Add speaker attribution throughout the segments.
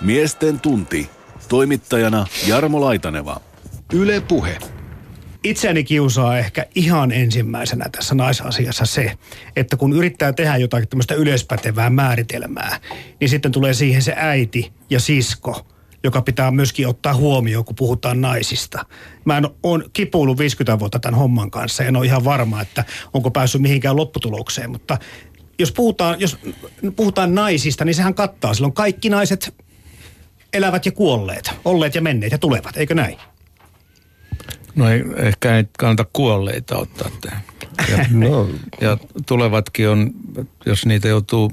Speaker 1: Miesten tunti. Toimittajana Jarmo Laitaneva. Yle Puhe.
Speaker 2: Itseäni kiusaa ehkä ihan ensimmäisenä tässä naisasiassa se, että kun yrittää tehdä jotakin tämmöistä yleispätevää määritelmää, niin sitten tulee siihen se äiti ja sisko, joka pitää myöskin ottaa huomioon, kun puhutaan naisista. Mä en ole kipuillut 50 vuotta tämän homman kanssa, en ole ihan varma, että onko päässyt mihinkään lopputulokseen, mutta jos puhutaan, jos puhutaan naisista, niin sehän kattaa silloin kaikki naiset elävät ja kuolleet, olleet ja menneet ja tulevat, eikö näin?
Speaker 3: No ei, ehkä ei kannata kuolleita ottaa tähän. Ja, no. ja tulevatkin on, jos niitä joutuu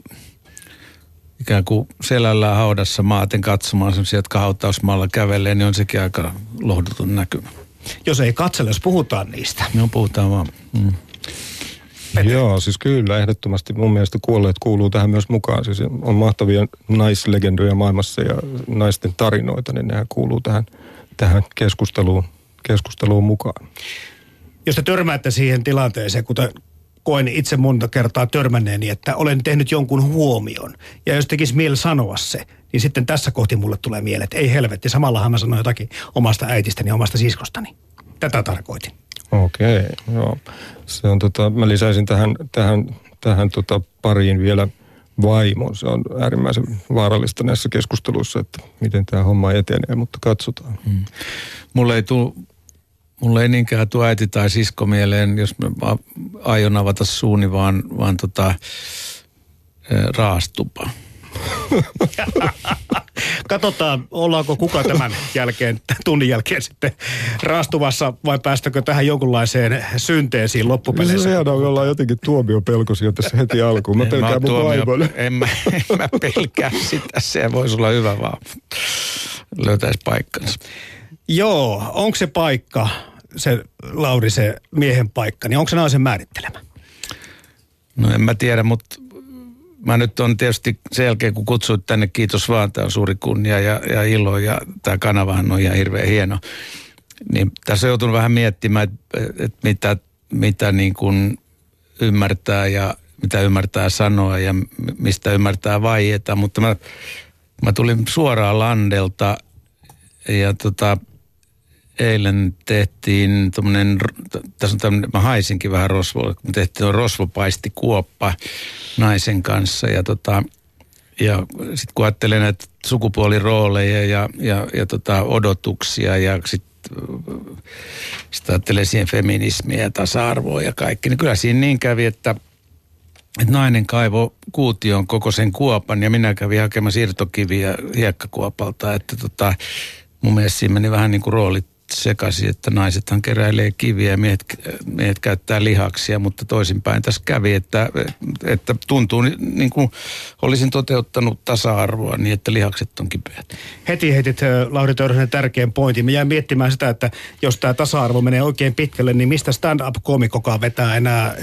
Speaker 3: ikään kuin selällään haudassa maaten katsomaan sellaisia, jotka hautausmaalla kävelee, niin on sekin aika lohdutun näkymä.
Speaker 2: Jos ei katsele, jos puhutaan niistä.
Speaker 3: No puhutaan vaan. Mm.
Speaker 4: Joo, siis kyllä ehdottomasti mun mielestä kuolleet kuuluu tähän myös mukaan. Siis on mahtavia naislegendoja maailmassa ja naisten tarinoita, niin nehän kuuluu tähän, tähän keskusteluun, keskusteluun mukaan.
Speaker 2: Jos te törmäätte siihen tilanteeseen, kuten koen itse monta kertaa törmänneeni, että olen tehnyt jonkun huomion. Ja jos tekisi mieli sanoa se, niin sitten tässä kohti mulle tulee mieleen, että ei helvetti, samallahan mä sanoin jotakin omasta äitistäni omasta siskostani. Tätä tarkoitin.
Speaker 4: Okei, okay, joo. Se on tota, mä lisäisin tähän, tähän, tähän tota pariin vielä vaimon. Se on äärimmäisen vaarallista näissä keskusteluissa, että miten tämä homma etenee, mutta katsotaan. Hmm.
Speaker 3: Mulle ei tule Mulle ei niinkään tuo äiti tai sisko mieleen, jos mä aion avata suuni, vaan, vaan tota, raastupa.
Speaker 2: Katsotaan, ollaanko kuka tämän jälkeen, tunnin jälkeen sitten raastuvassa vai päästäkö tähän jonkunlaiseen synteesiin loppupeleissä?
Speaker 4: Se on ollaan jotenkin tuomiopelkoisia tässä heti alkuun. Mä pelkään mun tuomio,
Speaker 3: en, mä, en mä pelkää sitä, se voisi olla hyvä vaan löytäisi paikkansa.
Speaker 2: Joo, onko se paikka, se Lauri, se miehen paikka, niin onko se naisen määrittelemä?
Speaker 3: No en mä tiedä, mutta mä nyt on tietysti sen jälkeen, kun kutsuit tänne, kiitos vaan, tämä on suuri kunnia ja, ja ilo ja tämä kanavahan on ihan hirveän hieno. Niin tässä on joutunut vähän miettimään, että, että mitä, mitä niin kuin ymmärtää ja mitä ymmärtää sanoa ja mistä ymmärtää vaieta, mutta mä, mä tulin suoraan Landelta ja tota, eilen tehtiin tuommoinen, tässä on tämmöinen, mä haisinkin vähän rosvoa, kun tehtiin rosvopaisti kuoppa naisen kanssa ja tota, ja sitten kun ajattelen näitä sukupuolirooleja ja, ja, ja tota odotuksia ja sitten sit ajattelee siihen feminismiä ja tasa-arvoa ja kaikki, niin kyllä siinä niin kävi, että, että nainen kaivo kuution koko sen kuopan ja minä kävin hakemassa irtokiviä hiekkakuopalta, että tota, mun mielestä siinä meni vähän niin kuin roolit sekaisin, että naisethan keräilee kiviä ja miehet, miehet käyttää lihaksia, mutta toisinpäin tässä kävi, että, että tuntuu niin kuin olisin toteuttanut tasa-arvoa niin, että lihakset on kipeät.
Speaker 2: Heti heitit Lauri Törsänen tärkeän pointin. Mä jäin miettimään sitä, että jos tämä tasa-arvo menee oikein pitkälle, niin mistä stand-up-komikokaa vetää enää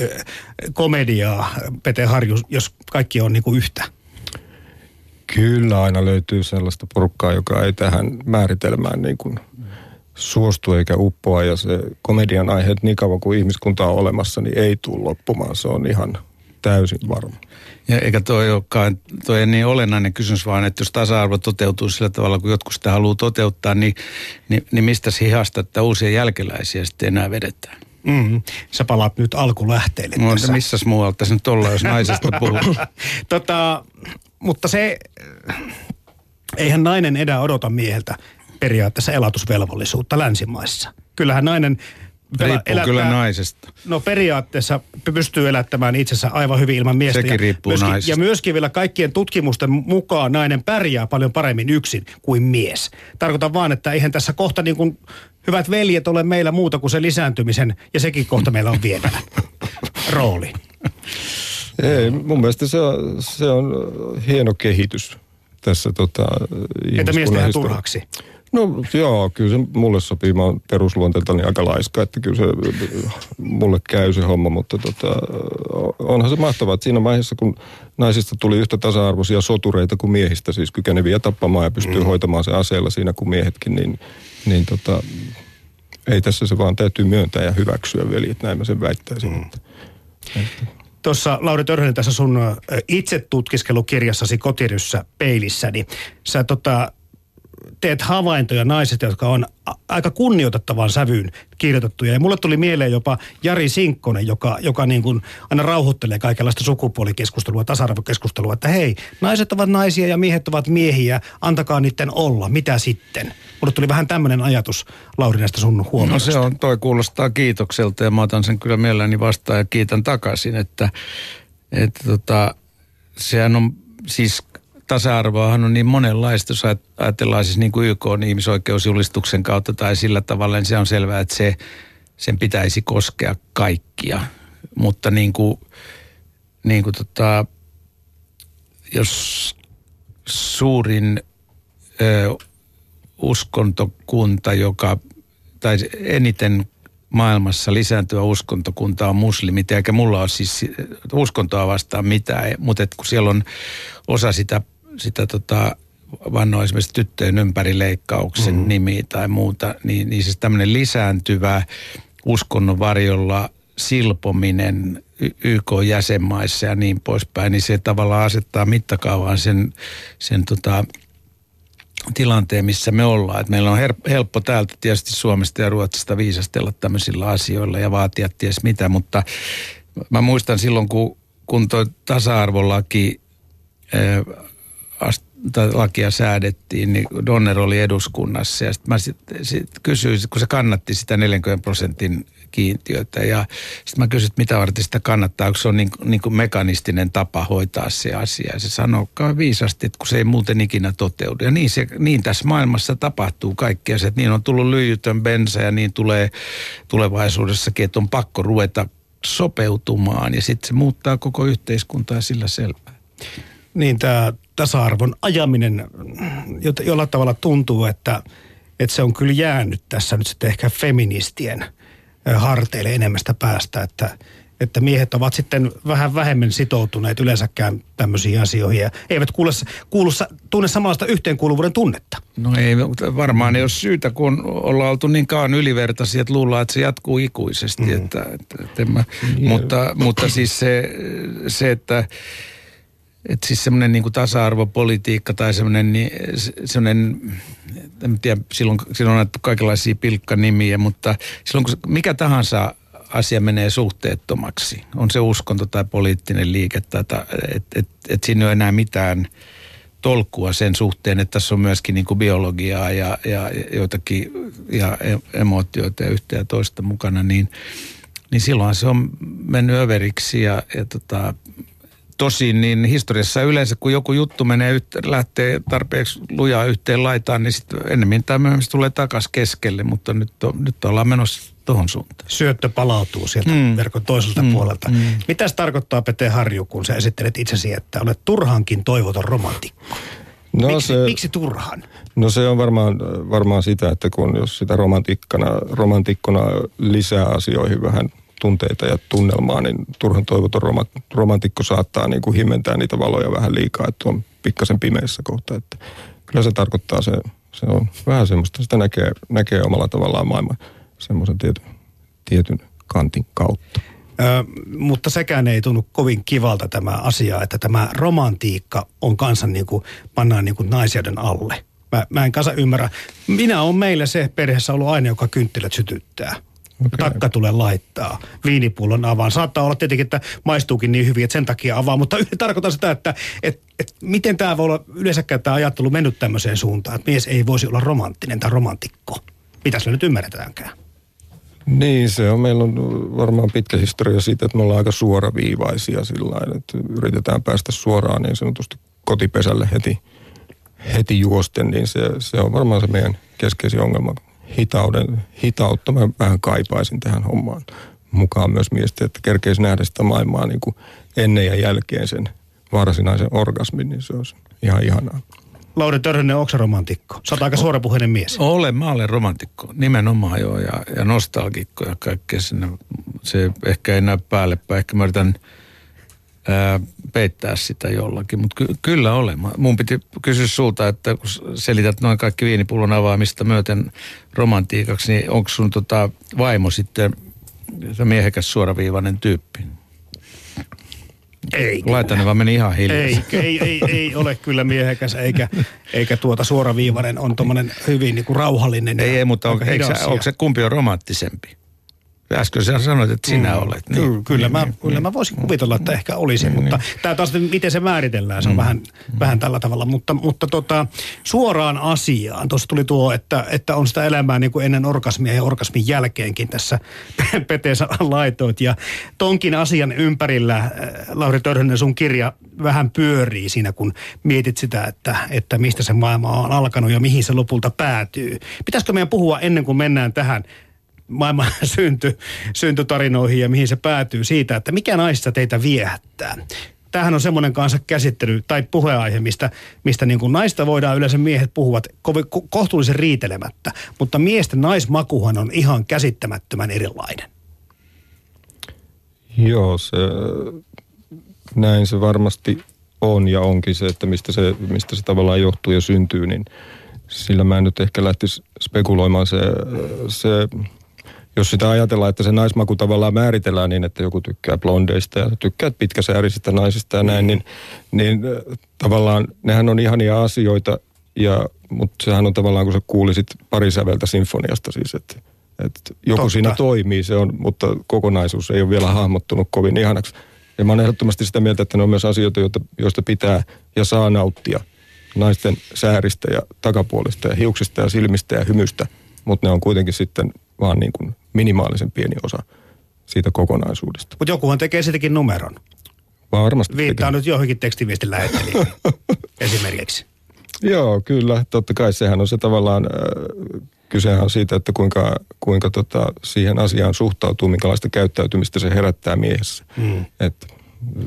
Speaker 2: komediaa, Pete Harju, jos kaikki on niin kuin yhtä?
Speaker 4: Kyllä aina löytyy sellaista porukkaa, joka ei tähän määritelmään niin kuin suostu eikä uppoa ja se komedian aiheet niin kauan kuin ihmiskunta on olemassa, niin ei tule loppumaan. Se on ihan täysin varma.
Speaker 3: Ja eikä toi olekaan, toi ei niin olennainen kysymys, vaan että jos tasa-arvo toteutuu sillä tavalla, kun jotkut sitä haluaa toteuttaa, niin, niin, niin mistä hihasta, että uusia jälkeläisiä sitten enää vedetään?
Speaker 2: Mm, sä palaat nyt alkulähteelle
Speaker 3: no, tässä. Missäs muualta se nyt ollaan, jos naisesta puhuu?
Speaker 2: tota, mutta se, eihän nainen edä odota mieheltä periaatteessa elatusvelvollisuutta länsimaissa. Kyllähän nainen
Speaker 3: Riippuu elättää, kyllä naisesta.
Speaker 2: No periaatteessa pystyy elättämään itsensä aivan hyvin ilman miestä.
Speaker 3: Sekin ja riippuu
Speaker 2: myöskin,
Speaker 3: naisesta.
Speaker 2: Ja myöskin vielä kaikkien tutkimusten mukaan nainen pärjää paljon paremmin yksin kuin mies. Tarkoitan vaan, että eihän tässä kohta niin kuin hyvät veljet ole meillä muuta kuin se lisääntymisen ja sekin kohta meillä on vielä rooli.
Speaker 4: Ei, mun mielestä se on, se on hieno kehitys tässä tota,
Speaker 2: Että mies tehdään turhaksi.
Speaker 4: No joo, kyllä se mulle sopii. Mä oon perusluonteeltani aika laiska, että kyllä se mulle käy se homma, mutta tota, onhan se mahtavaa, että siinä vaiheessa, kun naisista tuli yhtä tasa-arvoisia sotureita kuin miehistä, siis kykeneviä tappamaan ja pystyy mm. hoitamaan se aseella siinä kuin miehetkin, niin, niin tota, ei tässä se vaan täytyy myöntää ja hyväksyä, veli, että näin mä sen väittäisin. Mm. Että, että
Speaker 2: tuossa Lauri Törhönen tässä sun itse tutkiskelukirjassasi kotiryssä peilissä, niin sä tota, teet havaintoja naiset, jotka on aika kunnioitettavan sävyyn kirjoitettuja. Ja mulle tuli mieleen jopa Jari Sinkkonen, joka, joka niin kuin aina rauhoittelee kaikenlaista sukupuolikeskustelua, tasa-arvokeskustelua, että hei, naiset ovat naisia ja miehet ovat miehiä, antakaa niiden olla, mitä sitten? Mulle tuli vähän tämmöinen ajatus, Lauri, näistä sun
Speaker 3: No
Speaker 2: huomioista.
Speaker 3: se on, toi kuulostaa kiitokselta ja mä otan sen kyllä mielelläni vastaan ja kiitän takaisin, että, että tota, sehän on siis tasa-arvoahan on niin monenlaista, jos ajat- ajatellaan siis niin kuin YK on ihmisoikeusjulistuksen kautta tai sillä tavalla, niin se on selvää, että se, sen pitäisi koskea kaikkia. Mutta niin kuin, niin kuin tota, jos suurin ö, uskontokunta, joka, tai eniten maailmassa lisääntyvä uskontokunta on muslimit, eikä mulla ole siis uskontoa vastaan mitään, mutta kun siellä on osa sitä, sitä tota, vannoo esimerkiksi tyttöjen ympärileikkauksen mm. nimi tai muuta, niin, niin siis tämmöinen lisääntyvä uskonnon varjolla silpominen YK-jäsenmaissa ja niin poispäin, niin se tavallaan asettaa mittakaavaan sen, sen tota, tilanteen, missä me ollaan. Et meillä on her- helppo täältä tietysti Suomesta ja Ruotsista viisastella tämmöisillä asioilla ja vaatia ties mitä, mutta mä muistan silloin, kun, kun toi tasa-arvolaki lakia säädettiin, niin Donner oli eduskunnassa ja sitten mä sit, sit kysyin, kun se kannatti sitä 40 prosentin kiintiötä ja sitten mä kysyin, mitä varten sitä kannattaa, onko se on niin, niin kuin mekanistinen tapa hoitaa se asia. Ja se sanoo viisasti, että kun se ei muuten ikinä toteudu. Ja niin, se, niin tässä maailmassa tapahtuu kaikkea se, että niin on tullut lyijytön bensa ja niin tulee tulevaisuudessakin, että on pakko ruveta sopeutumaan ja sitten se muuttaa koko yhteiskuntaa sillä selvää.
Speaker 2: niin tämä tasa-arvon ajaminen jota- jollain tavalla tuntuu, että, että se on kyllä jäänyt tässä nyt sitten ehkä feministien harteille enemmästä päästä, että, että miehet ovat sitten vähän vähemmän sitoutuneet yleensäkään tämmöisiin asioihin ja eivät kuule, kuulu, tunne samanlaista yhteenkuuluvuuden tunnetta.
Speaker 3: No ei, mutta varmaan ei ole syytä, kun ollaan oltu niin kauan ylivertaisia, että luullaan, että se jatkuu ikuisesti. Mm. Että, että, että mä, mutta, mutta siis se, se että että siis semmoinen niin tasa-arvopolitiikka tai semmoinen, niin, se- semmoinen en tiedä, silloin, silloin on annettu kaikenlaisia pilkkanimiä, mutta silloin kun mikä tahansa asia menee suhteettomaksi, on se uskonto tai poliittinen liike, että et, et, et siinä ei ole enää mitään tolkkua sen suhteen, että tässä on myöskin niin kuin biologiaa ja, ja joitakin ja e- emootioita ja yhtä ja toista mukana, niin, niin silloin se on mennyt överiksi ja, ja tota, tosin niin historiassa yleensä, kun joku juttu menee, yhtä, lähtee tarpeeksi lujaa yhteen laitaan, niin sitten ennemmin tai myöhemmin tulee takaisin keskelle, mutta nyt, on, nyt ollaan menossa tuohon suuntaan.
Speaker 2: Syöttö palautuu sieltä mm.
Speaker 3: Mm.
Speaker 2: verkon toiselta mm. puolelta. Mm. Mitä se tarkoittaa, Pete Harju, kun sä esittelet itsesi, että olet turhankin toivoton romantikko?
Speaker 4: No
Speaker 2: miksi,
Speaker 4: se,
Speaker 2: miksi turhan?
Speaker 4: no se on varmaan, varmaan sitä, että kun jos sitä romantikkana, romantikkona lisää asioihin vähän tunteita ja tunnelmaa, niin turhan toivoton roma, romantikko saattaa niin kuin himmentää niitä valoja vähän liikaa, että on pikkasen pimeässä kohta. Että kyllä se tarkoittaa se, se on vähän semmoista, sitä näkee, näkee omalla tavallaan maailman semmoisen tietyn, tietyn kantin kautta.
Speaker 2: Ö, mutta sekään ei tunnu kovin kivalta tämä asia, että tämä romantiikka on kansan niin kuin, pannaan niin kuin naisjäden alle. Mä, mä en kanssa ymmärrä. Minä on meillä se perheessä ollut aina, joka kynttilät sytyttää. Okay. Takka tulee laittaa, viinipullon avaan. Saattaa olla tietenkin, että maistuukin niin hyvin, että sen takia avaa, mutta tarkoitan sitä, että et, et miten tämä voi olla yleensäkään tämä ajattelu mennyt tämmöiseen suuntaan, että mies ei voisi olla romanttinen tai romantikko. Mitä sillä nyt ymmärretäänkään?
Speaker 4: Niin, se on. Meillä on varmaan pitkä historia siitä, että me ollaan aika suoraviivaisia sillä lailla, että yritetään päästä suoraan niin sanotusti kotipesälle heti, heti juosten, niin se, se on varmaan se meidän keskeisin ongelma. Hitauden, hitautta mä vähän kaipaisin tähän hommaan mukaan myös miestä, että kerkeisi nähdä sitä maailmaa niin kuin ennen ja jälkeen sen varsinaisen orgasmin, niin se olisi ihan ihanaa.
Speaker 2: Lauri Törhönen, onko romantikko? Sä oot aika suorapuheinen mies.
Speaker 3: Olen, mä olen romantikko, nimenomaan joo, ja, ja nostalgikko ja kaikkea sinne. Se ehkä ei näy päälle ehkä mä yritän ää, peittää sitä jollakin, mutta ky- kyllä olen. Mun piti kysyä sulta, että kun selität noin kaikki viinipullon avaamista myöten romantiikaksi, niin onko sun tota vaimo sitten se miehekäs suoraviivainen tyyppi?
Speaker 2: Ei.
Speaker 3: Laitanen vaan meni ihan hiljaa.
Speaker 2: Ei, ei, ei, ei ole kyllä miehekäs eikä, eikä tuota suoraviivainen. On tuommoinen hyvin niin kuin rauhallinen.
Speaker 3: Ei,
Speaker 2: ja
Speaker 3: ei mutta on, eikö, onko se kumpi on romanttisempi? Äsken sä sanoit, että sinä olet. Niin.
Speaker 2: Kyllä, kyllä,
Speaker 3: niin,
Speaker 2: mä,
Speaker 3: niin,
Speaker 2: kyllä mä voisin kuvitella, että ehkä olisi, mutta tämä taas, miten se määritellään, se on vähän, vähän tällä tavalla. Mutta, mutta tota, suoraan asiaan, tuossa tuli tuo, että, että on sitä elämää niin kuin ennen orgasmia ja orgasmin jälkeenkin tässä Peteessä laitoit. Ja tonkin asian ympärillä, äh, Lauri Törhönen, sun kirja vähän pyörii siinä, kun mietit sitä, että, että mistä se maailma on alkanut ja mihin se lopulta päätyy. Pitäisikö meidän puhua ennen kuin mennään tähän maailman synty, syntytarinoihin ja mihin se päätyy siitä, että mikä naisissa teitä viehättää. Tämähän on semmoinen kanssa käsittely tai puheaihe, mistä, mistä niin kuin naista voidaan yleensä miehet puhuvat ko- kohtuullisen riitelemättä, mutta miesten naismakuhan on ihan käsittämättömän erilainen.
Speaker 4: Joo, se, näin se varmasti on ja onkin se, että mistä se, mistä se tavallaan johtuu ja syntyy, niin sillä mä en nyt ehkä lähtisi spekuloimaan se, se jos sitä ajatellaan, että se naismaku tavallaan määritellään niin, että joku tykkää blondeista ja tykkää pitkäsäärisistä naisista ja näin, niin, niin tavallaan nehän on ihania asioita, ja, mutta sehän on tavallaan, kun sä kuulisit pari säveltä sinfoniasta siis, että, että joku
Speaker 2: Totta.
Speaker 4: siinä toimii, se on, mutta kokonaisuus ei ole vielä hahmottunut kovin ihanaksi. Ja mä oon ehdottomasti sitä mieltä, että ne on myös asioita, joita, joista pitää ja saa nauttia naisten sääristä ja takapuolista ja hiuksista ja silmistä ja hymystä, mutta ne on kuitenkin sitten vaan niin kuin minimaalisen pieni osa siitä kokonaisuudesta.
Speaker 2: Mutta jokuhan tekee sitäkin numeron.
Speaker 4: Varmasti.
Speaker 2: Viittaa
Speaker 4: tekee.
Speaker 2: nyt johonkin tekstiviestin lähettelijöihin esimerkiksi.
Speaker 4: Joo, kyllä. Totta kai sehän on se tavallaan, äh, kysehän on siitä, että kuinka, kuinka tota, siihen asiaan suhtautuu, minkälaista käyttäytymistä se herättää miehessä. Mm. Et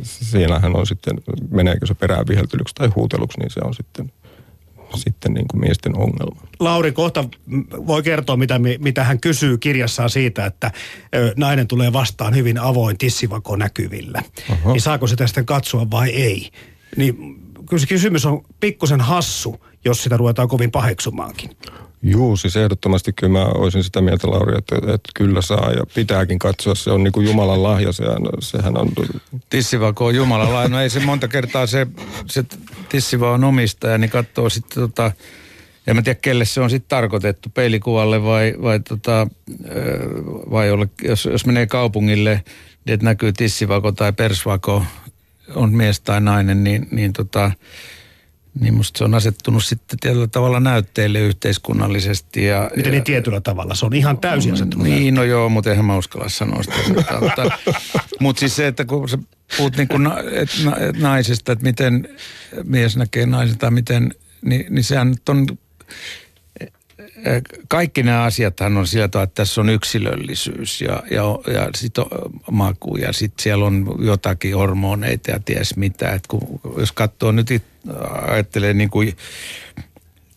Speaker 4: siellähän on sitten, meneekö se perään viheltelyksi tai huuteluksi, niin se on sitten, sitten niin kuin miesten ongelma.
Speaker 2: Lauri kohta voi kertoa, mitä, mi- mitä hän kysyy kirjassaan siitä, että nainen tulee vastaan hyvin avoin tissivako näkyvillä.
Speaker 4: Aha.
Speaker 2: Niin saako sitä sitten katsoa vai ei? Niin kyllä se kysymys on pikkusen hassu, jos sitä ruvetaan kovin paheksumaankin.
Speaker 4: Juu, siis ehdottomasti kyllä mä olisin sitä mieltä, Lauri, että, että kyllä saa ja pitääkin katsoa. Se on niin kuin Jumalan lahja, sehän, sehän on
Speaker 3: Tissivako on Jumalalla. No ei se monta kertaa se, se tissiva on omistaja, niin katsoo sitten tota, en mä tiedä kelle se on sitten tarkoitettu, peilikuvalle vai, vai, tota, vai jolle, jos, jos menee kaupungille, niin että näkyy tissivako tai persvako, on mies tai nainen, niin, niin tota, niin musta se on asettunut sitten tietyllä tavalla näytteille yhteiskunnallisesti. Ja,
Speaker 2: Miten
Speaker 3: ja,
Speaker 2: niin tietyllä tavalla? Se on ihan täysin asettunut.
Speaker 3: niin, no joo, mutta eihän mä uskalla sanoa sitä. mutta, mutta siis se, että kun sä puhut niin kuin na, et, na, et naisesta, että miten mies näkee naisen tai miten, niin, niin sehän nyt on, kaikki nämä asiathan on tavalla, että tässä on yksilöllisyys ja, ja, ja sitten maku ja sitten siellä on jotakin hormoneita ja ties mitä. Et kun, jos katsoo nyt, it, ajattelee niin kuin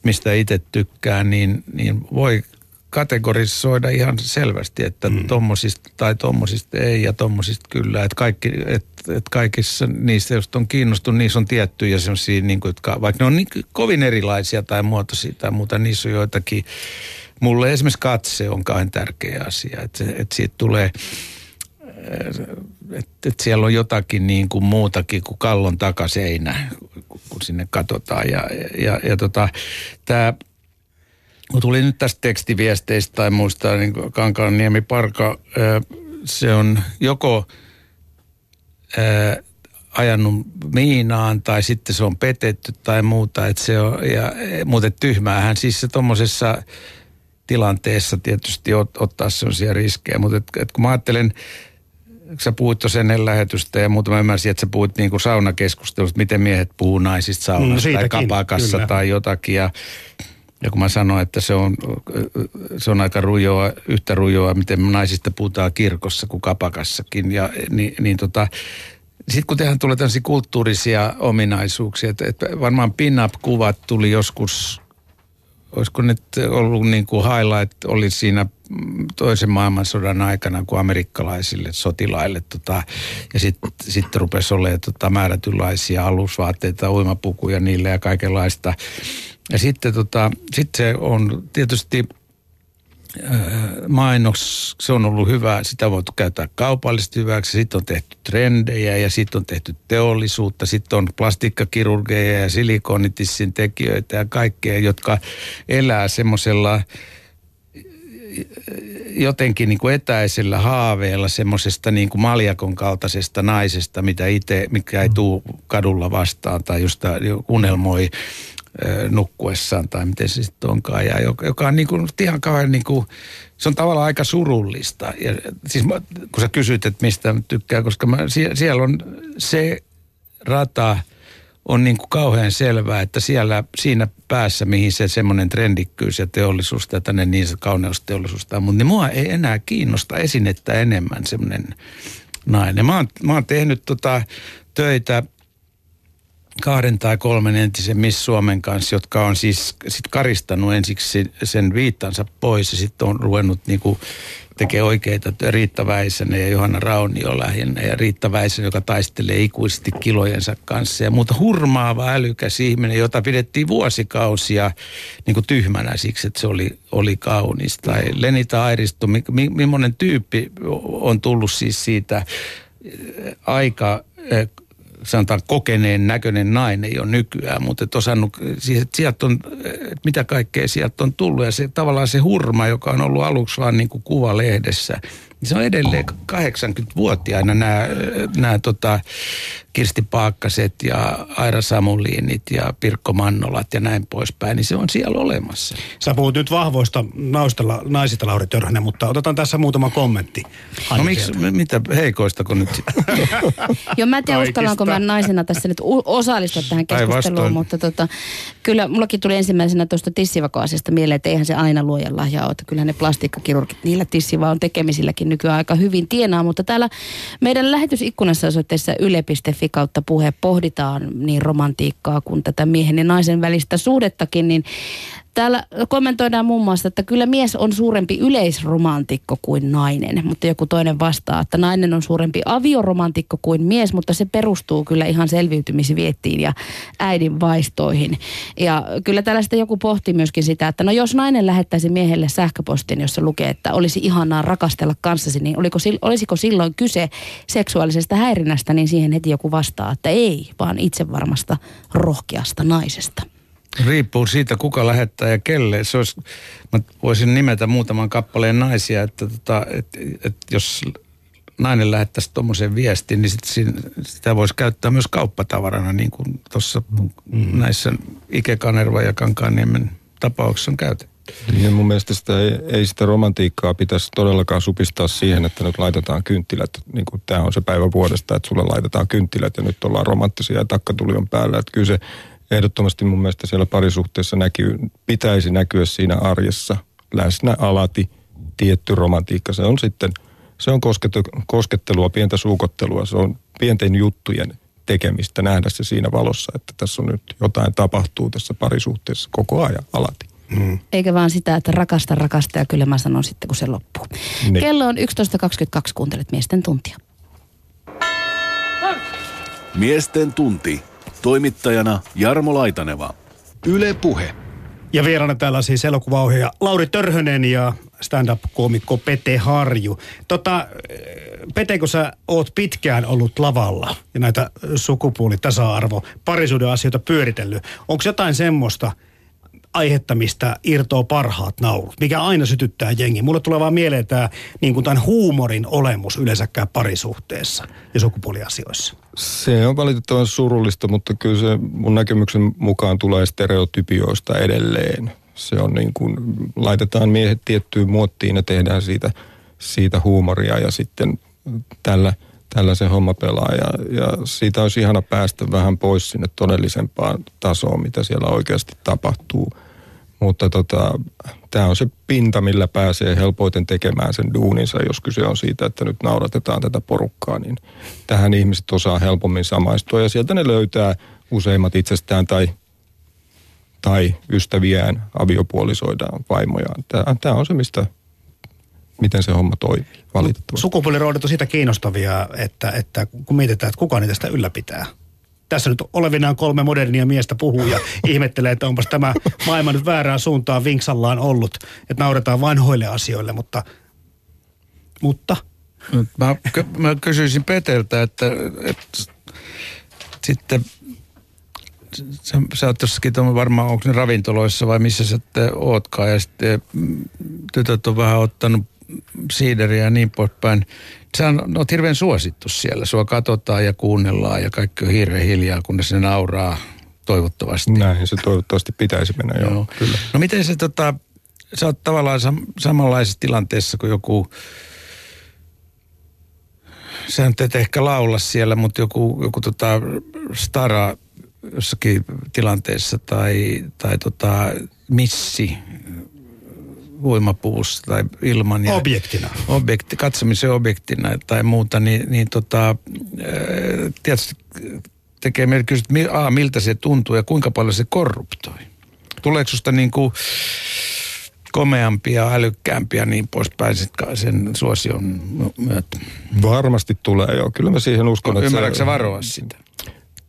Speaker 3: mistä itse tykkää, niin, niin voi kategorisoida ihan selvästi, että mm. tommosista tai tommosista ei ja tommosista kyllä. Että kaikki, et, et kaikissa niistä, joista on kiinnostunut, niissä on tiettyjä sellaisia, niin kuin, jotka, vaikka ne on niin kovin erilaisia tai muotoisia tai muuta, niissä on joitakin. Mulle esimerkiksi katse on kauhean tärkeä asia, että, että siitä tulee että et siellä on jotakin niin kuin muutakin kuin kallon takaseinä, kun- sinne katsotaan. Ja, ja, ja tota, tämä, tuli nyt tästä tekstiviesteistä tai muista, niin Kankaanniemi Parka, se on joko ajanut miinaan tai sitten se on petetty tai muuta. Et se on, ja, mutta tyhmäähän siis se tuommoisessa tilanteessa tietysti ot, ottaa sellaisia riskejä. Mutta et, et kun mä ajattelen, sä puhuit tuossa ennen lähetystä ja muuta, mä ymmärsin, että sä puhuit niin kuin saunakeskustelusta, miten miehet puhuu naisista saunassa
Speaker 2: Mm,
Speaker 3: tai kapakassa
Speaker 2: kyllä.
Speaker 3: tai jotakin. Ja, ja kun mä sanoin, että se on, se on aika rujoa, yhtä rujoa, miten naisista puhutaan kirkossa kuin kapakassakin, ja, niin, niin tota, sitten kun tehdään tulee tämmöisiä kulttuurisia ominaisuuksia, että, että varmaan pin-up-kuvat tuli joskus, olisiko nyt ollut niin kuin highlight, oli siinä toisen maailmansodan aikana kuin amerikkalaisille sotilaille. Tota, ja sitten sit rupesi olemaan tota, määrätynlaisia alusvaatteita, uimapukuja niille ja kaikenlaista. Ja sitten tota, sit se on tietysti mainoks, se on ollut hyvä, sitä on voitu käyttää kaupallisesti hyväksi, sitten on tehty trendejä ja sitten on tehty teollisuutta, sitten on plastikkakirurgeja ja silikonitissin tekijöitä ja kaikkea, jotka elää semmoisella jotenkin niin kuin etäisellä haaveella semmoisesta niin kuin maljakon kaltaisesta naisesta, mitä itse, mikä ei tule kadulla vastaan tai just unelmoi nukkuessaan tai miten se sitten onkaan. Ja joka, joka on niin kuin, ihan kauhean niin kuin, se on tavallaan aika surullista. Ja, siis mä, kun sä kysyt, että mistä mä tykkään, koska mä, sie, siellä on se rata on niin kuin kauhean selvää, että siellä siinä päässä, mihin se semmoinen trendikkyys ja teollisuus tai tänne niin se kauneusteollisuus tai mutta niin mua ei enää kiinnosta esinettä enemmän semmoinen nainen. Mä oon, mä oon tehnyt tota töitä kahden tai kolmen entisen Miss Suomen kanssa, jotka on siis sit karistanut ensiksi sen viittansa pois ja sitten on ruvennut niinku tekee oikeita Riitta Väisänen ja Johanna Raunio lähinnä ja Riitta Väisänen, joka taistelee ikuisesti kilojensa kanssa ja muuta hurmaava älykäs ihminen, jota pidettiin vuosikausia niin kuin tyhmänä siksi, että se oli, oli kaunis. Tai Lenita Airisto, mi, mi, millainen tyyppi on tullut siis siitä aika sanotaan kokeneen näköinen nainen jo nykyään, mutta et osannut, siis että sieltä on, että mitä kaikkea sieltä on tullut. Ja se tavallaan se hurma, joka on ollut aluksi vaan niin kuin kuvalehdessä, niin se on edelleen 80-vuotiaana nämä, nämä tota, Kirsti Paakkaset ja Aira Samuliinit ja Pirkko Mannolat ja näin poispäin, niin se on siellä olemassa.
Speaker 2: Sä puhut nyt vahvoista naistella, naisista, Lauri Törhänen, mutta otetaan tässä muutama kommentti.
Speaker 3: No miksi, mitä heikoista kun nyt?
Speaker 5: Joo, mä en tiedä uskallanko mä naisena tässä nyt osallistua tähän keskusteluun, mutta tota, kyllä mullakin tuli ensimmäisenä tuosta tissivakoasiasta mieleen, että eihän se aina luojan lahja ole. Kyllä ne plastiikkakirurgit niillä tissivaan tekemisilläkin nykyään aika hyvin tienaa, mutta täällä meidän lähetysikkunassa osoitteessa yle.fi kautta puhe pohditaan niin romantiikkaa kuin tätä miehen ja naisen välistä suhdettakin, niin Täällä kommentoidaan muun muassa, että kyllä mies on suurempi yleisromantikko kuin nainen, mutta joku toinen vastaa, että nainen on suurempi avioromantikko kuin mies, mutta se perustuu kyllä ihan selviytymisviettiin ja äidin vaistoihin. Ja kyllä tällaista joku pohti myöskin sitä, että no jos nainen lähettäisi miehelle sähköpostin, jossa lukee, että olisi ihanaa rakastella kanssasi, niin oliko, olisiko silloin kyse seksuaalisesta häirinnästä, niin siihen heti joku vastaa, että ei, vaan itse varmasta rohkeasta naisesta.
Speaker 3: Riippuu siitä, kuka lähettää ja kelle. Se olisi, mä voisin nimetä muutaman kappaleen naisia, että tota, et, et jos nainen lähettäisi tuommoisen viestin, niin sit, sitä voisi käyttää myös kauppatavarana, niin kuin tuossa mm. näissä Ike Kanerva ja Kankaanniemen tapauksessa on käytetty.
Speaker 4: Niin mun mielestä sitä ei, ei sitä romantiikkaa pitäisi todellakaan supistaa siihen, että nyt laitetaan kynttilät. Niin kuin tämä on se päivä vuodesta, että sulle laitetaan kynttilät ja nyt ollaan romanttisia ja takkatuli on päällä. Että kyllä se ehdottomasti mun mielestä siellä parisuhteessa näkyy, pitäisi näkyä siinä arjessa läsnä alati tietty romantiikka. Se on sitten, se on koskettelua, pientä suukottelua, se on pienten juttujen tekemistä, nähdä se siinä valossa, että tässä on nyt jotain tapahtuu tässä parisuhteessa koko ajan alati.
Speaker 5: Mm. Eikä vaan sitä, että rakasta, rakasta ja kyllä mä sanon sitten, kun se loppuu. Niin. Kello on 11.22, kuuntelet Miesten tuntia.
Speaker 1: Miesten tunti. Toimittajana Jarmo Laitaneva. Yle Puhe.
Speaker 2: Ja vieraana täällä siis elokuvaohjaaja Lauri Törhönen ja stand-up-koomikko Pete Harju. Tota, Pete, kun sä oot pitkään ollut lavalla ja näitä sukupuoli, tasa-arvo, parisuuden asioita pyöritellyt, onko jotain semmoista – aihetta, mistä irtoo parhaat naurut, mikä aina sytyttää jengi. Mulle tulee vaan mieleen tämä niin kuin tämän huumorin olemus yleensäkään parisuhteessa ja sukupuoliasioissa.
Speaker 4: Se on valitettavan surullista, mutta kyllä se mun näkemyksen mukaan tulee stereotypioista edelleen. Se on niin kuin, laitetaan miehet tiettyyn muottiin ja tehdään siitä, siitä huumoria ja sitten tällä – tällä se homma pelaa ja, ja siitä olisi ihana päästä vähän pois sinne todellisempaan tasoon, mitä siellä oikeasti tapahtuu. Mutta tota, tämä on se pinta, millä pääsee helpoiten tekemään sen duuninsa, jos kyse on siitä, että nyt nauratetaan tätä porukkaa, niin tähän ihmiset osaa helpommin samaistua ja sieltä ne löytää useimmat itsestään tai, tai ystäviään, aviopuolisoidaan, vaimojaan. Tämä on se, mistä miten se homma toimii, valitettavasti.
Speaker 2: Sukupuoliroodit on siitä kiinnostavia, että, että kun mietitään, että kuka niitä sitä ylläpitää. Tässä nyt olevinaan kolme modernia miestä puhuu ja ihmettelee, että onpas tämä maailma nyt väärään suuntaan vinksallaan ollut. Että nauretaan vanhoille asioille, mutta... Mutta...
Speaker 3: Mä, mä kysyisin Peteltä, että, että sitten sä, sä oot jossakin varmaan, onko ne ravintoloissa vai missä sä ootkaan ja sitten tytöt on vähän ottanut siideriä ja niin poispäin. Sä on, oot hirveän suosittu siellä. Sua katsotaan ja kuunnellaan ja kaikki on hirveän hiljaa, kun se nauraa toivottavasti.
Speaker 4: Näin se toivottavasti pitäisi mennä, joo, joo. kyllä.
Speaker 3: No miten se tota, sä oot tavallaan sam- samanlaisessa tilanteessa kuin joku, sä nyt et ehkä laula siellä, mutta joku, joku tota stara jossakin tilanteessa tai, tai tota missi voimapuussa tai ilman.
Speaker 2: Ja objektina.
Speaker 3: Objekti, katsomisen objektina tai muuta, niin, niin tota, tietysti tekee meille kysyä, että a, miltä se tuntuu ja kuinka paljon se korruptoi. Tuleeko susta niin kuin komeampia, älykkäämpiä niin poispäin sen suosion myötä?
Speaker 4: Varmasti tulee joo. Kyllä mä siihen uskon.
Speaker 3: No, Ymmärrätkö se... varoa sitä?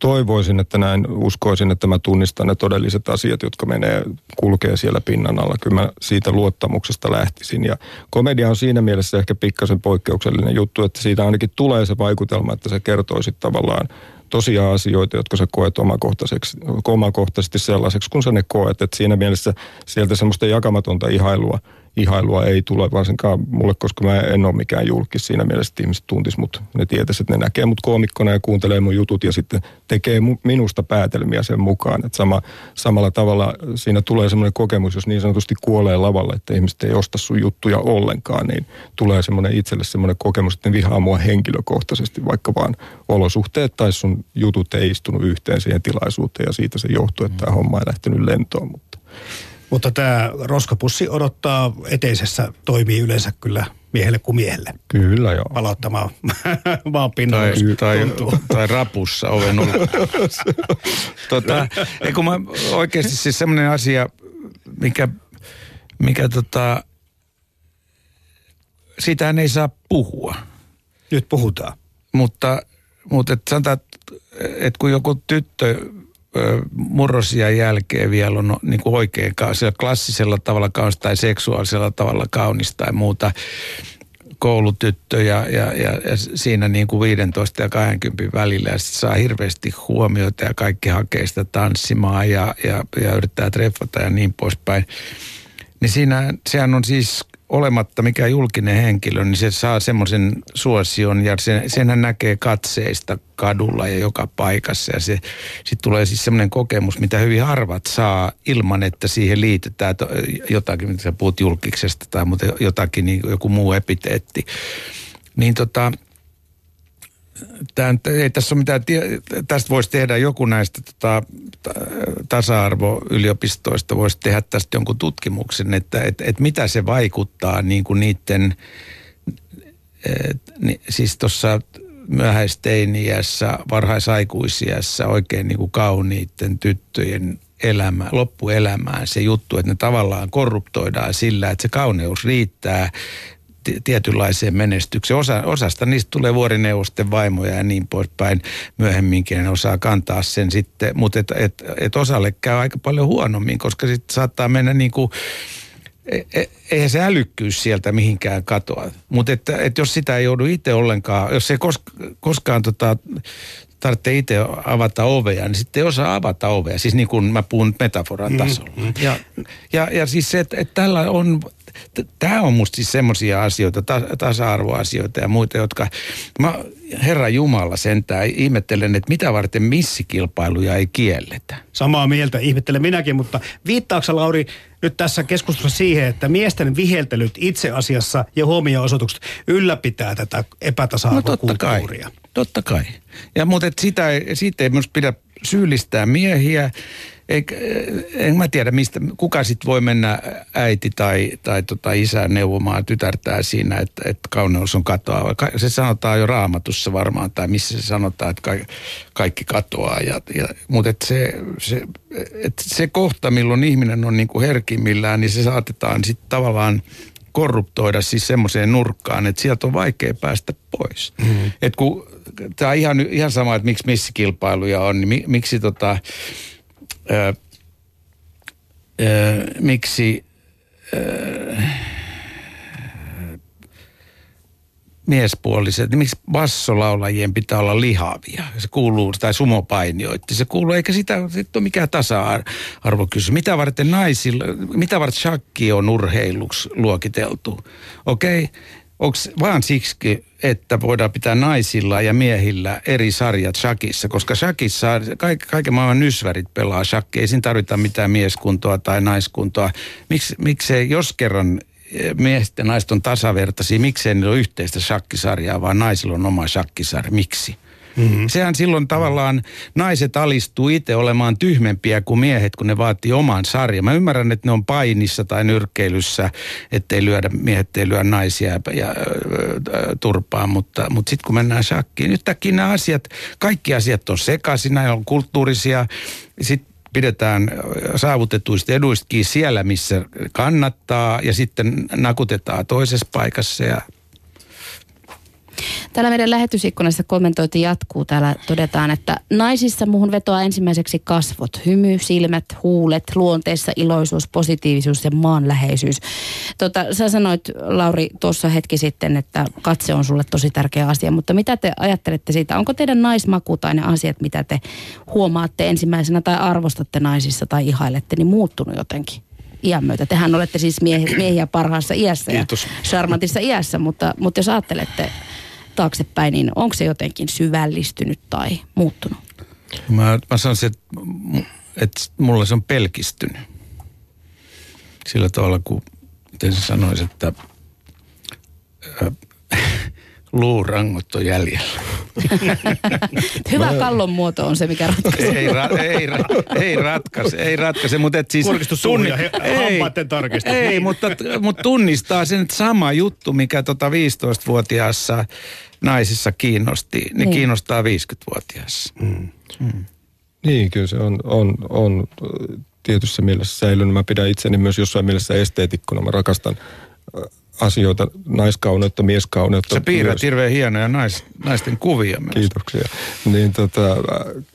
Speaker 4: Toivoisin, että näin uskoisin, että mä tunnistan ne todelliset asiat, jotka menee, kulkee siellä pinnan alla. Kyllä mä siitä luottamuksesta lähtisin. Ja komedia on siinä mielessä ehkä pikkasen poikkeuksellinen juttu, että siitä ainakin tulee se vaikutelma, että se kertoisi tavallaan tosiaan asioita, jotka sä koet omakohtaiseksi, omakohtaisesti sellaiseksi, kun sä ne koet. Että siinä mielessä sieltä semmoista jakamatonta ihailua – ihailua ei tule varsinkaan mulle, koska mä en ole mikään julkis siinä mielessä, että ihmiset tuntis mut. Ne tietäisi, että ne näkee mut koomikkona ja kuuntelee mun jutut ja sitten tekee minusta päätelmiä sen mukaan. Että sama, samalla tavalla siinä tulee semmoinen kokemus, jos niin sanotusti kuolee lavalle, että ihmiset ei osta sun juttuja ollenkaan, niin tulee semmoinen itselle semmoinen kokemus, että ne vihaa mua henkilökohtaisesti, vaikka vaan olosuhteet tai sun jutut ei istunut yhteen siihen tilaisuuteen ja siitä se johtuu, että tämä homma ei lähtenyt lentoon. Mutta
Speaker 2: mutta tämä roskapussi odottaa eteisessä, toimii yleensä kyllä miehelle kuin miehelle.
Speaker 4: Kyllä joo.
Speaker 2: Palauttamaan maan pinnalle.
Speaker 3: Tai, tai, tai, rapussa oven tota, kun mä oikeasti siis semmoinen asia, mikä, mikä tota, sitähän ei saa puhua.
Speaker 2: Nyt puhutaan.
Speaker 3: Mutta, mutta et sanotaan, että kun joku tyttö murrosia jälkeen vielä on niin kuin oikein klassisella tavalla kaunis tai seksuaalisella tavalla kaunis tai muuta koulutyttö ja, ja, ja, ja siinä niin kuin 15 ja 20 välillä ja sitten saa hirveästi huomiota ja kaikki hakee sitä tanssimaan ja, ja, ja yrittää treffata ja niin poispäin. Niin siinä, sehän on siis olematta mikä julkinen henkilö, niin se saa semmoisen suosion ja sen, senhän näkee katseista kadulla ja joka paikassa. Ja se sitten tulee siis semmoinen kokemus, mitä hyvin harvat saa ilman, että siihen liitetään jotakin, mitä sä puhut julkiksesta tai jotakin, niin joku muu epiteetti. Niin tota, Tämä, ei tässä ole mitään, tästä voisi tehdä joku näistä tota, tasa-arvoyliopistoista, voisi tehdä tästä jonkun tutkimuksen, että et, et mitä se vaikuttaa niin kuin niiden, et, ni, siis tuossa myöhäisteiniässä, varhaisaikuisiässä oikein niin kuin kauniitten tyttöjen elämä, loppuelämään se juttu, että ne tavallaan korruptoidaan sillä, että se kauneus riittää tietynlaiseen menestykseen. Osa, osasta niistä tulee vuorineuvosten vaimoja ja niin poispäin myöhemminkin. Ne osaa kantaa sen sitten, mutta et, et, et osalle käy aika paljon huonommin, koska sitten saattaa mennä niin kuin e, e, eihän se älykkyys sieltä mihinkään katoa. Mutta että, että jos sitä ei joudu itse ollenkaan, jos ei kos, koskaan tota, tarvitse itse avata ovea, niin sitten ei osaa avata ovea. Siis niin kuin mä puhun metaforan mm, tasolla. Mm, mm. Ja, ja, ja siis se, että, että tällä on Tämä on musta siis semmoisia asioita, tasa-arvoasioita ja muita, jotka mä Herra Jumala sentään ihmettelen, että mitä varten missikilpailuja ei kielletä.
Speaker 2: Samaa mieltä ihmettelen minäkin, mutta viittaako Lauri nyt tässä keskustelussa siihen, että miesten viheltelyt itse asiassa ja huomio-osoitukset ylläpitää tätä epätasa-arvokulttuuria?
Speaker 3: No totta kai, totta kai. Ja mutta sitä, siitä ei myös pidä syyllistää miehiä eikä, en mä tiedä, mistä, kuka sitten voi mennä äiti tai, tai tota isä neuvomaan tytärtää siinä, että, että kauneus on katoava. Se sanotaan jo raamatussa varmaan, tai missä se sanotaan, että kaikki, kaikki katoaa. Ja, ja, mutta et se, se, et se kohta, milloin ihminen on niinku herkimmillään, niin se saatetaan sitten tavallaan korruptoida siis semmoiseen nurkkaan, että sieltä on vaikea päästä pois. Mm-hmm. Et kun tämä on ihan, ihan sama, että miksi missikilpailuja on, niin mi, miksi tota, ö, ö, miksi ö, miespuoliset, niin miksi bassolaulajien pitää olla lihavia? Se kuuluu, tai sumopainioitti, se kuuluu, eikä sitä, se ole mikään tasa-arvokysymys. Mitä varten naisilla, mitä varten shakki on urheiluksi luokiteltu? Okei, okay? Onko vaan siksi, että voidaan pitää naisilla ja miehillä eri sarjat shakissa, koska shakissa kaik, kaiken maailman nysvärit pelaa shakki, ei siinä tarvita mitään mieskuntoa tai naiskuntoa. Miks, miksei, jos kerran miehet ja naiset on tasavertaisia, miksei niillä ole yhteistä shakkisarjaa, vaan naisilla on oma shakkisarja. Miksi? Mm-hmm. Sehän silloin tavallaan naiset alistuu itse olemaan tyhmempiä kuin miehet, kun ne vaatii oman sarjan. Mä ymmärrän, että ne on painissa tai nyrkkeilyssä, ettei lyödä, miehet ei lyö naisia ja, ja äh, turpaan, mutta, mutta sitten kun mennään shakkiin, yhtäkkiä nämä asiat, kaikki asiat on sekaisin, nämä on kulttuurisia. Sitten pidetään saavutetuista eduistakin siellä, missä kannattaa ja sitten nakutetaan toisessa paikassa ja
Speaker 5: Täällä meidän lähetysikkunassa kommentointi jatkuu. Täällä todetaan, että naisissa muuhun vetoaa ensimmäiseksi kasvot, hymy, silmät, huulet, luonteessa iloisuus, positiivisuus ja maanläheisyys. Tota, sä sanoit, Lauri, tuossa hetki sitten, että katse on sulle tosi tärkeä asia, mutta mitä te ajattelette siitä? Onko teidän naismaku tai ne asiat, mitä te huomaatte ensimmäisenä tai arvostatte naisissa tai ihailette, niin muuttunut jotenkin? iän myötä. Tehän olette siis miehiä, miehiä parhaassa iässä Kiitos. ja charmantissa iässä, mutta, mutta jos ajattelette taaksepäin, niin onko se jotenkin syvällistynyt tai muuttunut?
Speaker 3: Mä, mä sanoisin, että, että mulla se on pelkistynyt. Sillä tavalla, kun miten sä että luurangot on jäljellä.
Speaker 5: Hyvä kallon muoto on se, mikä ratkaisee.
Speaker 3: ei, ra, ei, ra, ei ratkaise, ei ratkaise, mutta et siis...
Speaker 2: Tunni, ja ei,
Speaker 3: Ei, mutta, mutta tunnistaa sen, että sama juttu, mikä tota 15-vuotiaassa naisissa kiinnosti, niin, niin. kiinnostaa 50-vuotiaassa. Mm.
Speaker 4: Mm. Niin, kyllä se on, on, on tietyssä mielessä säilynyt. Mä pidän itseni myös jossain mielessä esteetikkona. Mä rakastan asioita, naiskauneutta, mieskauneutta.
Speaker 3: Sä piirrät myös. hirveän hienoja nais, naisten kuvia myös.
Speaker 4: Kiitoksia. Niin tota,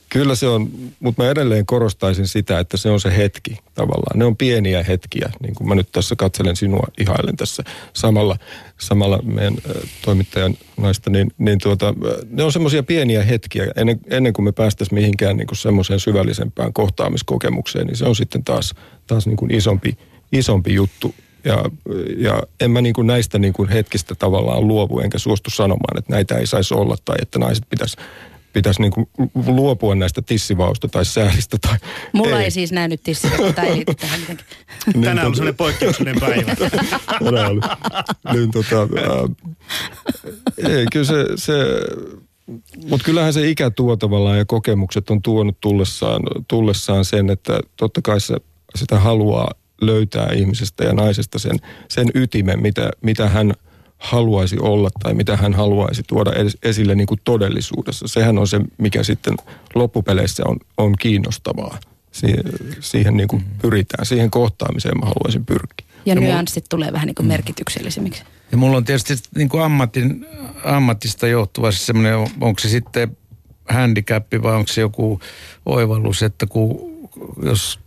Speaker 4: kyllä se on, mutta mä edelleen korostaisin sitä, että se on se hetki tavallaan. Ne on pieniä hetkiä, niin kuin mä nyt tässä katselen sinua, ihailen tässä samalla, samalla meidän toimittajan naista, niin, niin tuota, ne on semmoisia pieniä hetkiä. Ennen, ennen kuin me päästäisiin mihinkään niin kuin semmoiseen syvällisempään kohtaamiskokemukseen, niin se on sitten taas, taas niin kuin isompi, isompi juttu ja, ja en mä niin kuin näistä niin kuin hetkistä tavallaan luovu, enkä suostu sanomaan, että näitä ei saisi olla tai että naiset pitäisi pitäisi niin kuin luopua näistä tissivausta tai säälistä. Tai
Speaker 5: Mulla ei, ei siis näy nyt tissivausta, ei liity tähän
Speaker 2: mitenkään. Niin, Tänään on sellainen poikkeuksellinen päivä.
Speaker 4: Tänään oli. Niin, tota, äh, ei, kyllä se, se mutta kyllähän se ikä tuo tavallaan ja kokemukset on tuonut tullessaan, tullessaan sen, että totta kai se, sitä haluaa löytää ihmisestä ja naisesta sen, sen ytimen, mitä, mitä hän haluaisi olla tai mitä hän haluaisi tuoda esille niin kuin todellisuudessa. Sehän on se, mikä sitten loppupeleissä on, on kiinnostavaa. Siihen, siihen niin kuin pyritään, siihen kohtaamiseen mä haluaisin pyrkiä.
Speaker 5: Ja, ja nyanssit mulla... tulee vähän niin kuin mm. merkityksellisemmiksi.
Speaker 3: Ja mulla on tietysti niin kuin ammatin, ammatista johtuva siis semmoinen, onko se sitten handicappi vai onko se joku oivallus, että kun jos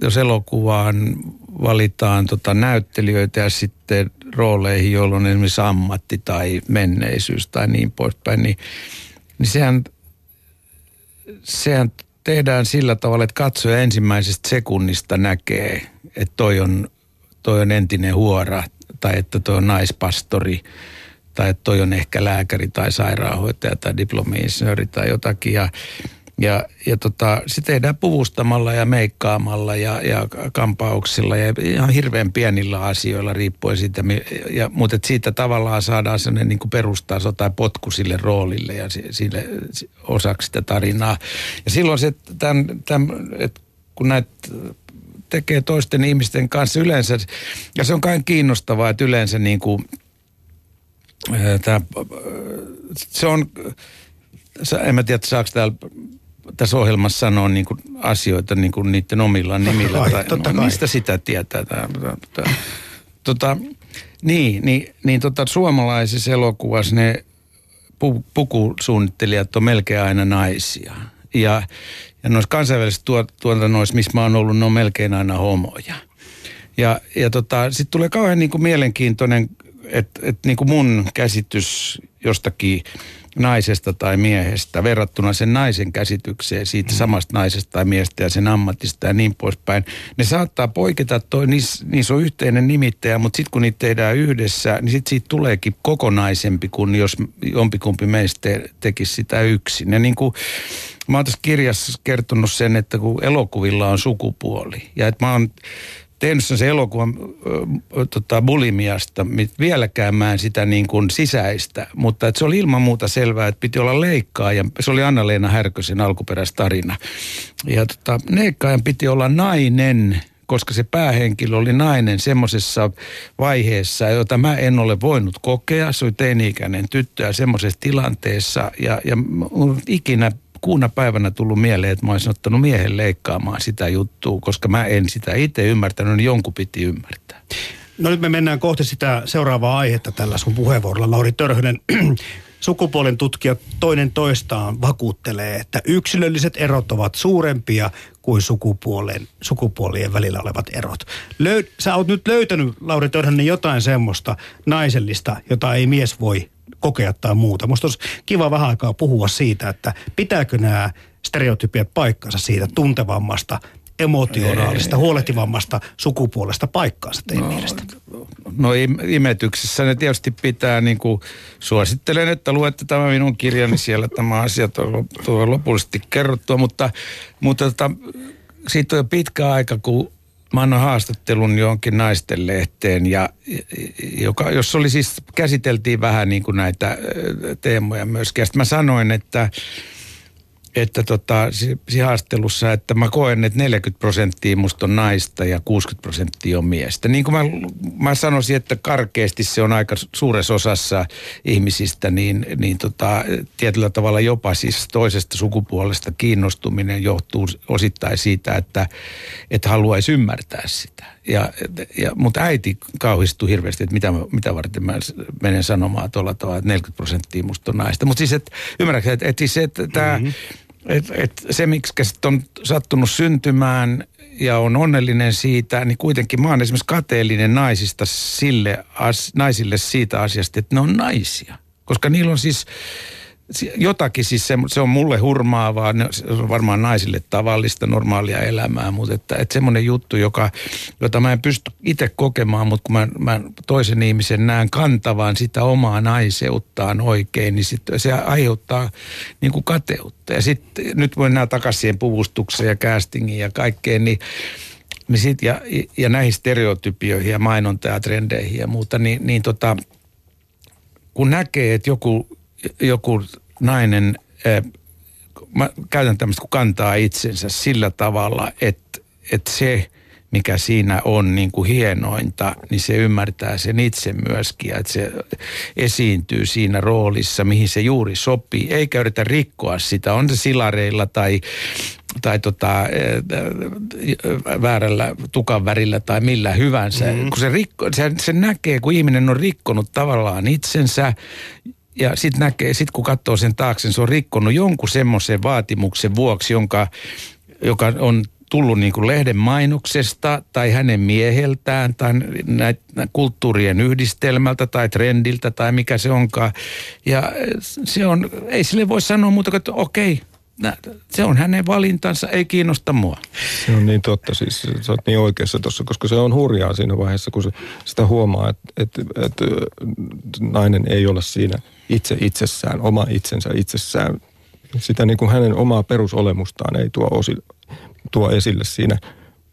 Speaker 3: jos elokuvaan valitaan tota näyttelijöitä ja sitten rooleihin, joilla on esimerkiksi ammatti tai menneisyys tai niin poispäin, niin, niin sehän, sehän tehdään sillä tavalla, että katsoja ensimmäisestä sekunnista näkee, että toi on, toi on entinen huora tai että toi on naispastori tai että toi on ehkä lääkäri tai sairaanhoitaja tai diplomi-insinööri tai jotakin. Ja, ja, ja tota, se tehdään puvustamalla ja meikkaamalla ja, ja kampauksilla ja ihan hirveän pienillä asioilla riippuen siitä. Ja, mutta siitä tavallaan saadaan sellainen niin perustaso tai potku sille roolille ja sille osaksi sitä tarinaa. Ja silloin se, tämän, tämän, että kun näitä tekee toisten ihmisten kanssa yleensä, ja se on kai kiinnostavaa, että yleensä niin kuin, tämä, se on, en mä tiedä, saako täällä tässä ohjelmassa sanoa niin kuin asioita niin kuin niiden omilla nimillä. Kai, tai, totta no, mistä sitä tietää? Tämä, tämä, tota, niin, niin, niin tota, suomalaisissa elokuvassa ne pukusuunnittelijat on melkein aina naisia. Ja, ja noissa kansainvälisissä tuotannoissa, missä mä oon ollut, ne on melkein aina homoja. Ja, ja tota, sitten tulee kauhean niin kuin mielenkiintoinen, että et niin kuin mun käsitys jostakin naisesta tai miehestä verrattuna sen naisen käsitykseen siitä mm. samasta naisesta tai miestä ja sen ammatista ja niin poispäin. Ne saattaa poiketa, toi, niissä, niissä on yhteinen nimittäjä, mutta sitten kun niitä tehdään yhdessä, niin sitten siitä tuleekin kokonaisempi kuin jos jompikumpi meistä tekisi sitä yksin. Ja niin kuin, mä oon tässä kirjassa kertonut sen, että kun elokuvilla on sukupuoli ja että mä oon tehnyt sen elokuvan äh, tota, bulimiasta, vieläkään mä en sitä niin kuin sisäistä, mutta se oli ilman muuta selvää, että piti olla leikkaaja. Se oli Anna-Leena Härkösen alkuperäistarina. Ja tota, leikkaajan piti olla nainen, koska se päähenkilö oli nainen semmoisessa vaiheessa, jota mä en ole voinut kokea. Se oli teini-ikäinen tyttö ja semmoisessa tilanteessa. Ja, ja ikinä kuuna päivänä tullut mieleen, että mä olisin ottanut miehen leikkaamaan sitä juttua, koska mä en sitä itse ymmärtänyt, niin jonkun piti ymmärtää.
Speaker 2: No nyt me mennään kohti sitä seuraavaa aihetta tällä sun puheenvuorolla. Lauri Törhönen, sukupuolen tutkijat toinen toistaan vakuuttelee, että yksilölliset erot ovat suurempia kuin sukupuolen, sukupuolien välillä olevat erot. Löy, sä oot nyt löytänyt, Lauri Törhönen, jotain semmoista naisellista, jota ei mies voi kokea tai muuta. Musta olisi kiva vähän aikaa puhua siitä, että pitääkö nämä stereotypiat paikkansa siitä tuntevammasta, emotionaalista, huolehtivammasta sukupuolesta paikkaansa teidän no, mielestä?
Speaker 3: No imetyksessä ne tietysti pitää, niin kuin suosittelen, että luette tämä minun kirjani, siellä tämä asia on lopullisesti kerrottua, mutta, mutta tota, siitä on jo pitkä aika, kun mä annoin haastattelun johonkin naisten lehteen, ja, joka, jos oli siis, käsiteltiin vähän niin kuin näitä teemoja myöskin. Ja mä sanoin, että että tota, siinä haastattelussa, että mä koen, että 40 prosenttia musta on naista ja 60 prosenttia on miestä. Niin kuin mä, mä sanoisin, että karkeasti se on aika suuressa osassa ihmisistä, niin, niin tota, tietyllä tavalla jopa siis toisesta sukupuolesta kiinnostuminen johtuu osittain siitä, että, että haluaisi ymmärtää sitä. Ja, ja, mutta äiti kauhistui hirveästi, että mitä, mitä varten mä menen sanomaan tuolla tavalla, että 40 prosenttia musta on naista. Mutta siis, että ymmärrätkö, että, että, siis, että tämä... Mm-hmm et, et se, miksi on sattunut syntymään ja on onnellinen siitä, niin kuitenkin mä oon esimerkiksi kateellinen naisista sille, as, naisille siitä asiasta, että ne on naisia. Koska niillä on siis jotakin siis se, se on mulle hurmaavaa, se on varmaan naisille tavallista, normaalia elämää, mutta että, että semmoinen juttu, joka, jota mä en pysty itse kokemaan, mutta kun mä, mä toisen ihmisen näen kantavan sitä omaa naiseuttaan oikein, niin sit se aiheuttaa niin kuin kateutta. Ja sitten nyt mennään takaisin siihen puvustukseen ja castingiin ja kaikkeen, niin niin sit, ja, ja näihin stereotypioihin ja mainonta ja trendeihin ja muuta, niin, niin tota, kun näkee, että joku, joku nainen, äh, mä käytän tämmöistä, kun kantaa itsensä sillä tavalla, että, että se, mikä siinä on niin kuin hienointa, niin se ymmärtää sen itse myöskin ja että se esiintyy siinä roolissa, mihin se juuri sopii, eikä yritä rikkoa sitä, on se silareilla tai, tai tota, väärällä tukan värillä tai millä hyvänsä. Mm-hmm. Kun se, rikko, se, se näkee, kun ihminen on rikkonut tavallaan itsensä ja sitten näkee, sit kun katsoo sen taakse, niin se on rikkonut jonkun semmoisen vaatimuksen vuoksi, jonka, joka on tullut niin kuin lehden mainoksesta tai hänen mieheltään tai näitä kulttuurien yhdistelmältä tai trendiltä tai mikä se onkaan. Ja se on, ei sille voi sanoa muuta kuin, että okei, se on hänen valintansa, ei kiinnosta mua.
Speaker 4: Se on niin totta, siis sä oot niin oikeassa tuossa, koska se on hurjaa siinä vaiheessa, kun se sitä huomaa, että, että, että nainen ei ole siinä itse itsessään, oma itsensä itsessään. Sitä niin kuin hänen omaa perusolemustaan ei tuo, osi, tuo esille siinä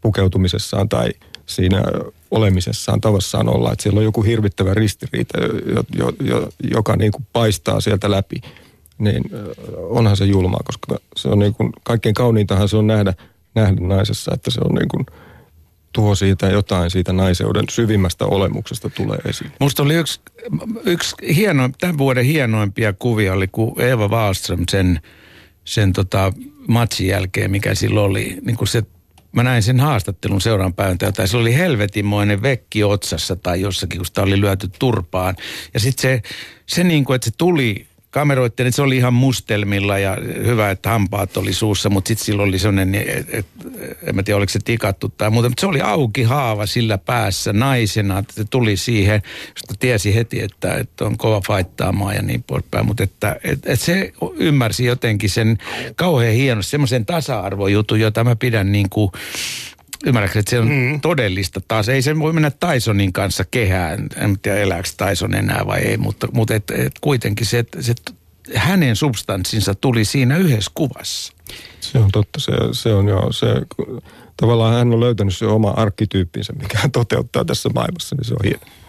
Speaker 4: pukeutumisessaan tai siinä olemisessaan, tavassaan olla. Että siellä on joku hirvittävä ristiriita, jo, jo, jo, joka niin kuin paistaa sieltä läpi niin onhan se julmaa, koska se on niin kuin, kaikkein kauniintahan se on nähdä, nähdä naisessa, että se on niin kuin, tuo siitä jotain siitä naiseuden syvimmästä olemuksesta tulee esiin.
Speaker 3: Musta oli yksi, yksi hieno, tämän vuoden hienoimpia kuvia oli, kun Eva Wallström sen, sen tota matsin jälkeen, mikä sillä oli, niin kuin se mä näin sen haastattelun seuraan päivänä, tai se oli helvetinmoinen vekki otsassa tai jossakin, kun sitä oli lyöty turpaan. Ja sitten se, se niin kuin, että se tuli kameroitten, että se oli ihan mustelmilla ja hyvä, että hampaat oli suussa, mutta sitten silloin oli sellainen, että et, en mä tiedä oliko se tikattu tai muuta, mutta se oli auki haava sillä päässä naisena, että se tuli siihen, josta tiesi heti, että, että on kova faittaamaan ja niin poispäin, mutta että et, et se ymmärsi jotenkin sen kauhean hienosti, semmoisen tasa-arvojutun, jota mä pidän niin kuin Ymmärrätkö, että se on mm. todellista taas. Ei se voi mennä Tysonin kanssa kehään. En tiedä, elääkö Tyson enää vai ei, mutta, mutta et, et kuitenkin se, se, hänen substanssinsa tuli siinä yhdessä kuvassa.
Speaker 4: Se on totta. Se, se on joo. Se, tavallaan hän on löytänyt se oma arkkityyppinsä, mikä hän toteuttaa tässä maailmassa, niin se on hieno.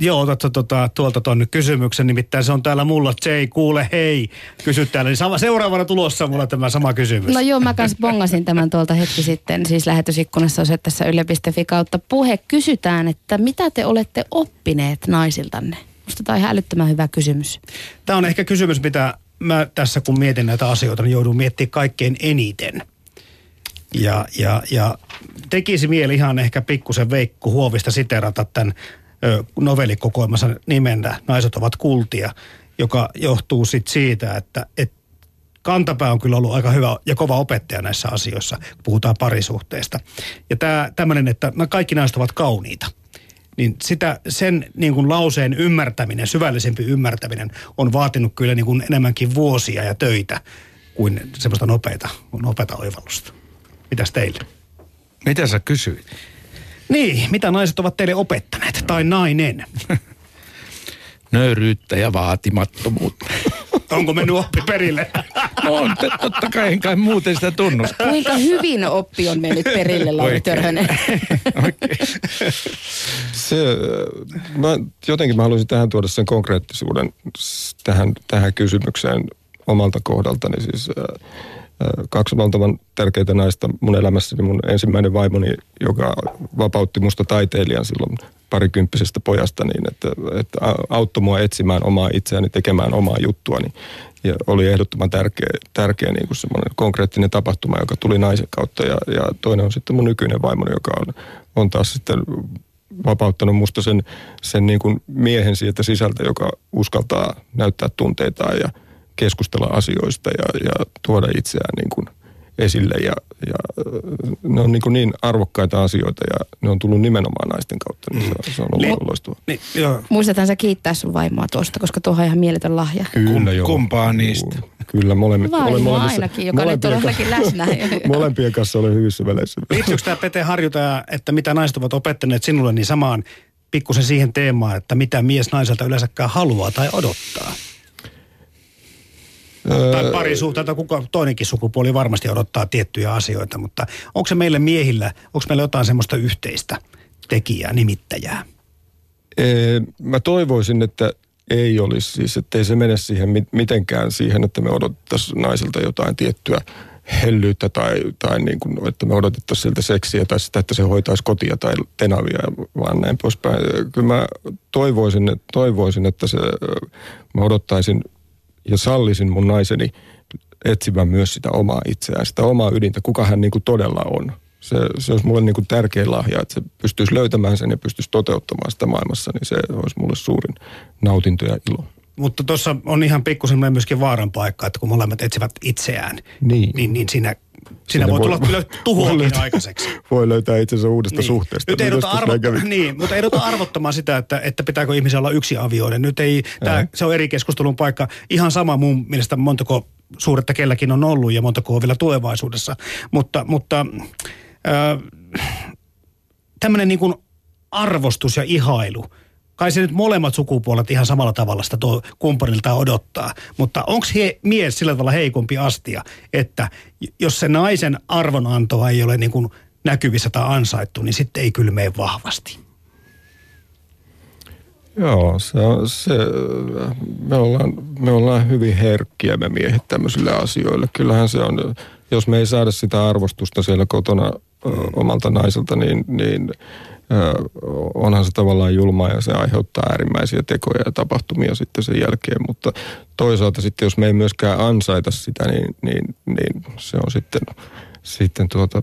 Speaker 2: Joo, otatko tuota, tuolta tuonne kysymyksen, nimittäin se on täällä mulla, Jay, kuule hei, kysy täällä. Niin sama, seuraavana tulossa mulla tämä sama kysymys.
Speaker 5: No joo, mä kanssa bongasin tämän tuolta hetki sitten, siis lähetysikkunassa osoitteessa yle.fi kautta puhe. Kysytään, että mitä te olette oppineet naisiltanne? Musta tämä on ihan älyttömän hyvä kysymys.
Speaker 2: Tämä on ehkä kysymys, mitä mä tässä kun mietin näitä asioita, niin joudun miettimään kaikkein eniten. Ja, ja, ja tekisi mieli ihan ehkä pikkusen Veikku Huovista siterata tämän novellikokoelmassa nimenä Naiset ovat kultia, joka johtuu sit siitä, että, että kantapää on kyllä ollut aika hyvä ja kova opettaja näissä asioissa, kun puhutaan parisuhteesta. Ja tämä tämmöinen, että kaikki naiset ovat kauniita niin sitä, sen niin kuin lauseen ymmärtäminen, syvällisempi ymmärtäminen on vaatinut kyllä niin kuin enemmänkin vuosia ja töitä kuin semmoista nopeita, nopeata oivallusta. Mitäs teille?
Speaker 3: Mitä sä kysyit?
Speaker 2: Niin, mitä naiset ovat teille opettaneet, tai nainen?
Speaker 3: Nöyryyttä ja vaatimattomuutta.
Speaker 2: Onko mennyt oppi perille?
Speaker 3: No on, totta kai en kai muuten sitä tunnusta.
Speaker 5: Kuinka hyvin oppi on mennyt perille, Lauri Törhönen?
Speaker 4: Se, mä, jotenkin mä haluaisin tähän tuoda sen konkreettisuuden tähän, tähän kysymykseen omalta kohdaltani. Siis, äh, kaksi valtavan tärkeitä naista mun elämässäni. Mun ensimmäinen vaimoni, joka vapautti musta taiteilijan silloin parikymppisestä pojasta niin, että, että auttoi mua etsimään omaa itseäni, tekemään omaa juttuani. Ja oli ehdottoman tärkeä, tärkeä niin kuin semmoinen konkreettinen tapahtuma, joka tuli naisen kautta. Ja, ja toinen on sitten mun nykyinen vaimoni, joka on, on taas sitten vapauttanut musta sen, sen niin kuin miehen siitä sisältä, joka uskaltaa näyttää tunteitaan ja – keskustella asioista ja, ja tuoda itseään niin kuin esille. Ja, ja ne on niin, kuin niin arvokkaita asioita ja ne on tullut nimenomaan naisten kautta, niin se, se on ollut niin, loistavaa. Niin,
Speaker 5: Muistathan sä kiittää sun vaimoa tuosta, koska tuohan on ihan mieletön lahja.
Speaker 3: Kyllä, joo. Kumpaa niistä?
Speaker 4: Kyllä, molemmat.
Speaker 5: Vaimo olen ainakin, joka nyt on ainakin läsnä.
Speaker 4: molempien kanssa olen hyvissä väleissä.
Speaker 2: Liittyykö tämä Pete Harjuta, että mitä naiset ovat opettaneet sinulle, niin samaan pikkusen siihen teemaan, että mitä mies naiselta yleensäkään haluaa tai odottaa? Tai parisuhteita, kuka toinenkin sukupuoli varmasti odottaa tiettyjä asioita, mutta onko se meille miehillä, onko meillä jotain semmoista yhteistä tekijää, nimittäjää?
Speaker 4: Ee, mä toivoisin, että ei olisi siis, että ei se mene siihen mitenkään siihen, että me odotettaisiin naisilta jotain tiettyä hellyyttä tai, tai niin kuin, että me odotettaisiin siltä seksiä tai sitä, että se hoitaisi kotia tai tenavia, vaan näin poispäin. Kyllä mä toivoisin, toivoisin että se, mä odottaisin ja sallisin mun naiseni etsimään myös sitä omaa itseään, sitä omaa ydintä, kuka hän niin kuin todella on. Se, se olisi mulle niin kuin tärkein lahja, että se pystyisi löytämään sen ja pystyisi toteuttamaan sitä maailmassa, niin se olisi mulle suurin nautinto ja ilo.
Speaker 2: Mutta tuossa on ihan pikkusen myöskin vaaran paikka, että kun molemmat etsivät itseään, niin, niin, niin siinä Siinä voi, voi tulla kyllä tuhoakin löytää, aikaiseksi.
Speaker 4: Voi löytää itsensä uudesta niin. suhteesta.
Speaker 2: Nyt niin arvo, niin, mutta ei ruveta arvottamaan sitä, että, että pitääkö ihmisen olla yksi avioinen. Nyt ei, tää, se on eri keskustelun paikka. Ihan sama mun mielestä montako suuretta kelläkin on ollut ja montako on vielä tulevaisuudessa. Mutta, mutta äh, tämmöinen niin kuin arvostus ja ihailu – kai se nyt molemmat sukupuolet ihan samalla tavalla sitä tuo kumppanilta odottaa. Mutta onko he, mies sillä tavalla heikompi astia, että jos se naisen arvonantoa ei ole niin kuin näkyvissä tai ansaittu, niin sitten ei kyllä mene vahvasti.
Speaker 4: Joo, se se, me, ollaan, me ollaan hyvin herkkiä me miehet tämmöisille asioille. Kyllähän se on, jos me ei saada sitä arvostusta siellä kotona ö, omalta naiselta, niin, niin onhan se tavallaan julmaa ja se aiheuttaa äärimmäisiä tekoja ja tapahtumia sitten sen jälkeen, mutta toisaalta sitten jos me ei myöskään ansaita sitä, niin, niin, niin se on sitten, sitten tuota,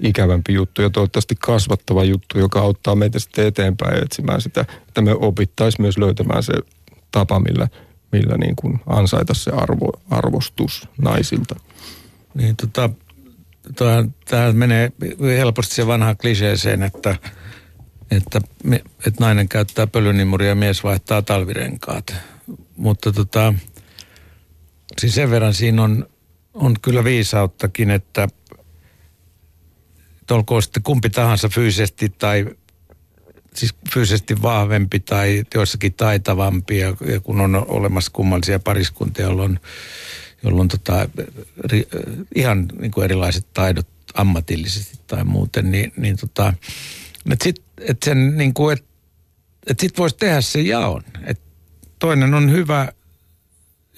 Speaker 4: ikävämpi juttu ja toivottavasti kasvattava juttu, joka auttaa meitä sitten eteenpäin etsimään sitä, että me opittaisiin myös löytämään se tapa, millä, millä niin kuin ansaita se arvo, arvostus naisilta.
Speaker 3: Niin tota, tämä menee helposti se vanhaan kliseeseen, että, että, me, että nainen käyttää pölynimuria ja mies vaihtaa talvirenkaat. Mutta tota, siis sen verran siinä on, on kyllä viisauttakin, että olkoon sitten kumpi tahansa fyysisesti tai siis fyysisesti vahvempi tai joissakin taitavampi ja, ja kun on olemassa kummallisia pariskuntia, jolloin, jolloin tota, ri, ihan niin kuin erilaiset taidot ammatillisesti tai muuten, niin, niin tota, että sit, et sen niin kuin, et, et sit voisi tehdä sen jaon. Et toinen on hyvä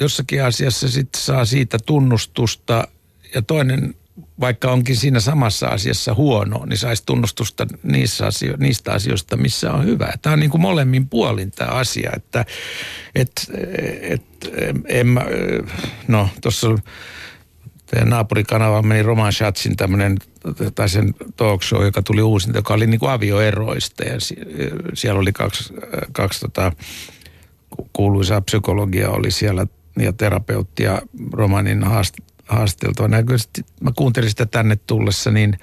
Speaker 3: jossakin asiassa, sitten saa siitä tunnustusta ja toinen vaikka onkin siinä samassa asiassa huono, niin saisi tunnustusta niissä asio- niistä asioista, missä on hyvä. Tämä on niin kuin molemmin puolin tämä asia, että et, et, en mä, no tuossa teidän naapurikanava meni Roman Schatzin tämmöinen, tai sen talk show, joka tuli uusinta, joka oli niin kuin avioeroista ja siellä oli kaksi, kaksi tota, kuuluisaa psykologia oli siellä ja terapeuttia Romanin haast, haasteltua. Näköisesti, mä kuuntelin sitä tänne tullessa, niin,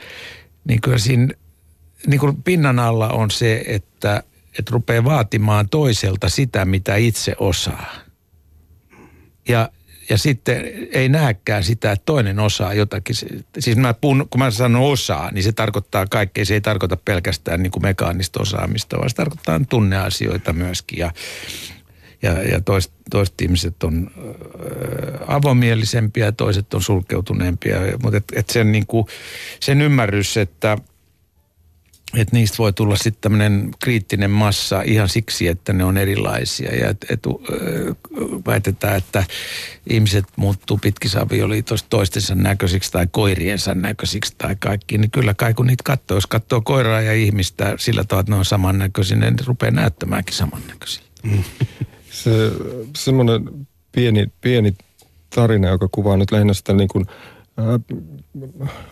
Speaker 3: niin kyllä siinä niin kuin pinnan alla on se, että, että rupeaa vaatimaan toiselta sitä, mitä itse osaa. Ja, ja sitten ei näekään sitä, että toinen osaa jotakin. Siis mä puhun, kun mä sanon osaa, niin se tarkoittaa kaikkea. Se ei tarkoita pelkästään niin kuin mekaanista osaamista, vaan se tarkoittaa tunneasioita myöskin. Ja, ja, ja toiset, toiset ihmiset on äh, avomielisempiä ja toiset on sulkeutuneempia. Mutta et, et sen, niinku, sen ymmärrys, että et niistä voi tulla sitten tämmöinen kriittinen massa ihan siksi, että ne on erilaisia. Ja et, et, väitetään, että ihmiset muuttuu pitkissä toistensa näköisiksi tai koiriensa näköisiksi tai kaikki. Niin kyllä kai kun niitä katsoo, jos katsoo koiraa ja ihmistä sillä tavalla, että ne on samannäköisiä, niin ne rupeaa näyttämäänkin samannäköisiä. Mm.
Speaker 4: Se semmoinen pieni, pieni tarina, joka kuvaa nyt lähinnä sitä niin kuin,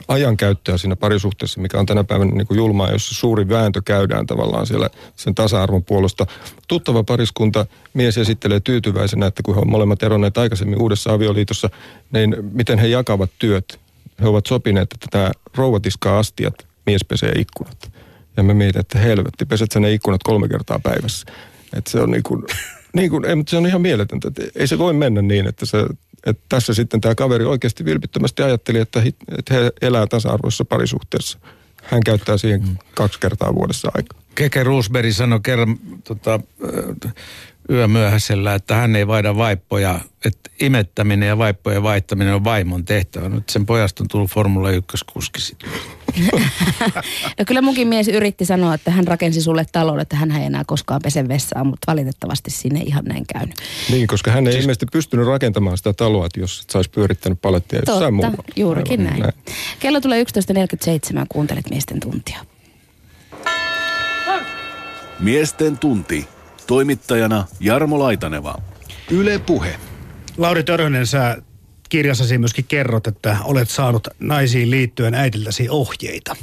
Speaker 4: ajankäyttöä siinä parisuhteessa, mikä on tänä päivänä niin kuin julmaa, jossa suuri vääntö käydään tavallaan siellä sen tasa-arvon puolesta. Tuttava pariskunta, mies esittelee tyytyväisenä, että kun he ovat molemmat eronneet aikaisemmin uudessa avioliitossa, niin miten he jakavat työt. He ovat sopineet, että tämä rouva tiskaa astiat, mies pesee ikkunat. Ja me mietin, että helvetti, peset sä ne ikkunat kolme kertaa päivässä. Että se on niin kuin, niin kuin, ei, mutta se on ihan mieletöntä. Että ei se voi mennä niin, että, se, että tässä sitten tämä kaveri oikeasti vilpittömästi ajatteli, että, he, että he elää tasa-arvoisessa parisuhteessa. Hän käyttää siihen mm. kaksi kertaa vuodessa aikaa.
Speaker 3: Keke Roosberg sanoi kerran tota, yömyöhäisellä, että hän ei vaida vaippoja, että imettäminen ja vaippojen vaihtaminen on vaimon tehtävä. Nyt sen pojasta on tullut Formula 1 kuski
Speaker 5: no kyllä munkin mies yritti sanoa, että hän rakensi sulle talon, että hän ei enää koskaan pese vessaa, mutta valitettavasti sinne ihan näin käynyt.
Speaker 4: Niin, koska hän ei siis... ilmeisesti pystynyt rakentamaan sitä taloa, että jos et saisi pyörittänyt palettia
Speaker 5: Totta, jossain muualla. juurikin näin. näin. Kello tulee 11.47, kuuntelet miesten tuntia.
Speaker 1: Miesten tunti. Toimittajana Jarmo Laitaneva. Yle Puhe.
Speaker 2: Lauri Törönen, sä kirjassasi myöskin kerrot, että olet saanut naisiin liittyen äitiltäsi ohjeita.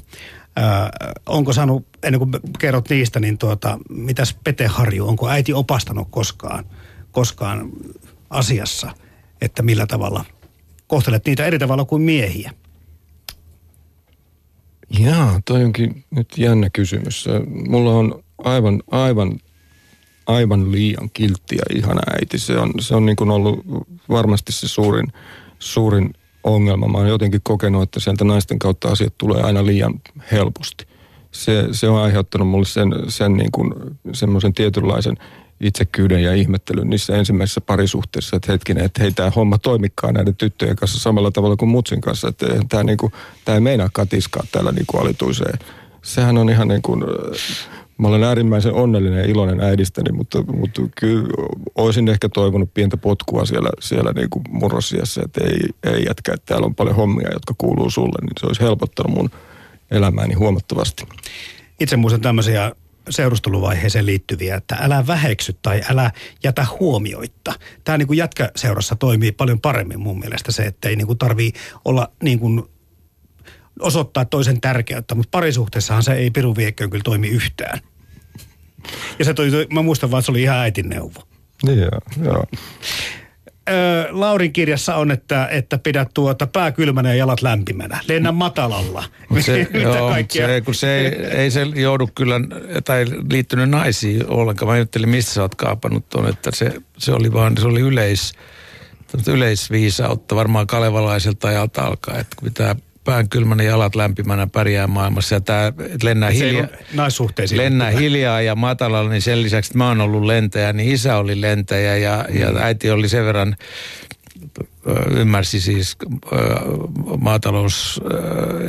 Speaker 2: Ää, onko saanut, ennen kuin kerrot niistä, niin tuota, mitäs Pete Harju, onko äiti opastanut koskaan, koskaan asiassa, että millä tavalla kohtelet niitä eri tavalla kuin miehiä?
Speaker 4: Jaa, toi onkin nyt jännä kysymys. Mulla on aivan, aivan aivan liian kiltti ja ihana äiti. Se on, se on niin kuin ollut varmasti se suurin, suurin ongelma. Mä oon jotenkin kokenut, että sieltä naisten kautta asiat tulee aina liian helposti. Se, se on aiheuttanut mulle sen, sen niin kuin, semmoisen tietynlaisen itsekyyden ja ihmettelyn niissä ensimmäisissä parisuhteissa, että hetkinen, että hei tämä homma toimikaan näiden tyttöjen kanssa samalla tavalla kuin mutsin kanssa, että tämä, niin tämä ei meinaa katiskaa täällä niin kuin alituiseen. Sehän on ihan niin kuin, Mä olen äärimmäisen onnellinen ja iloinen äidistäni, mutta, mutta kyllä olisin ehkä toivonut pientä potkua siellä, siellä niin kuin murrosiassa, että ei, ei jätkä, että täällä on paljon hommia, jotka kuuluu sulle, niin se olisi helpottanut mun elämääni huomattavasti.
Speaker 2: Itse muistan tämmöisiä seurusteluvaiheeseen liittyviä, että älä väheksy tai älä jätä huomioitta. Tämä niin kuin jätkäseurassa toimii paljon paremmin mun mielestä se, että ei niin kuin tarvii olla niin kuin osoittaa toisen tärkeyttä, mutta parisuhteessahan se ei piru viekköön kyllä toimi yhtään. Ja se toi, mä muistan vaan, että se oli ihan äitin neuvo.
Speaker 4: Niin joo, joo.
Speaker 2: Öö, Laurin kirjassa on, että, että pidät tuota pää kylmänä ja jalat lämpimänä. Lennä matalalla.
Speaker 3: se, joo, se, kun se ei, ei se joudu kyllä, tai liittynyt naisiin ollenkaan. Mä ajattelin, mistä sä oot kaapannut tuon, että se, se oli vaan, se oli yleis, yleisviisautta varmaan kalevalaiselta ajalta alkaa, että pitää pään kylmänä jalat lämpimänä pärjää maailmassa. Ja tämä lennää, hiljaa, lennää hiljaa ja matalalla, niin sen lisäksi, että mä oon ollut lentäjä, niin isä oli lentäjä ja, mm. ja äiti oli sen verran ymmärsi siis maatalous-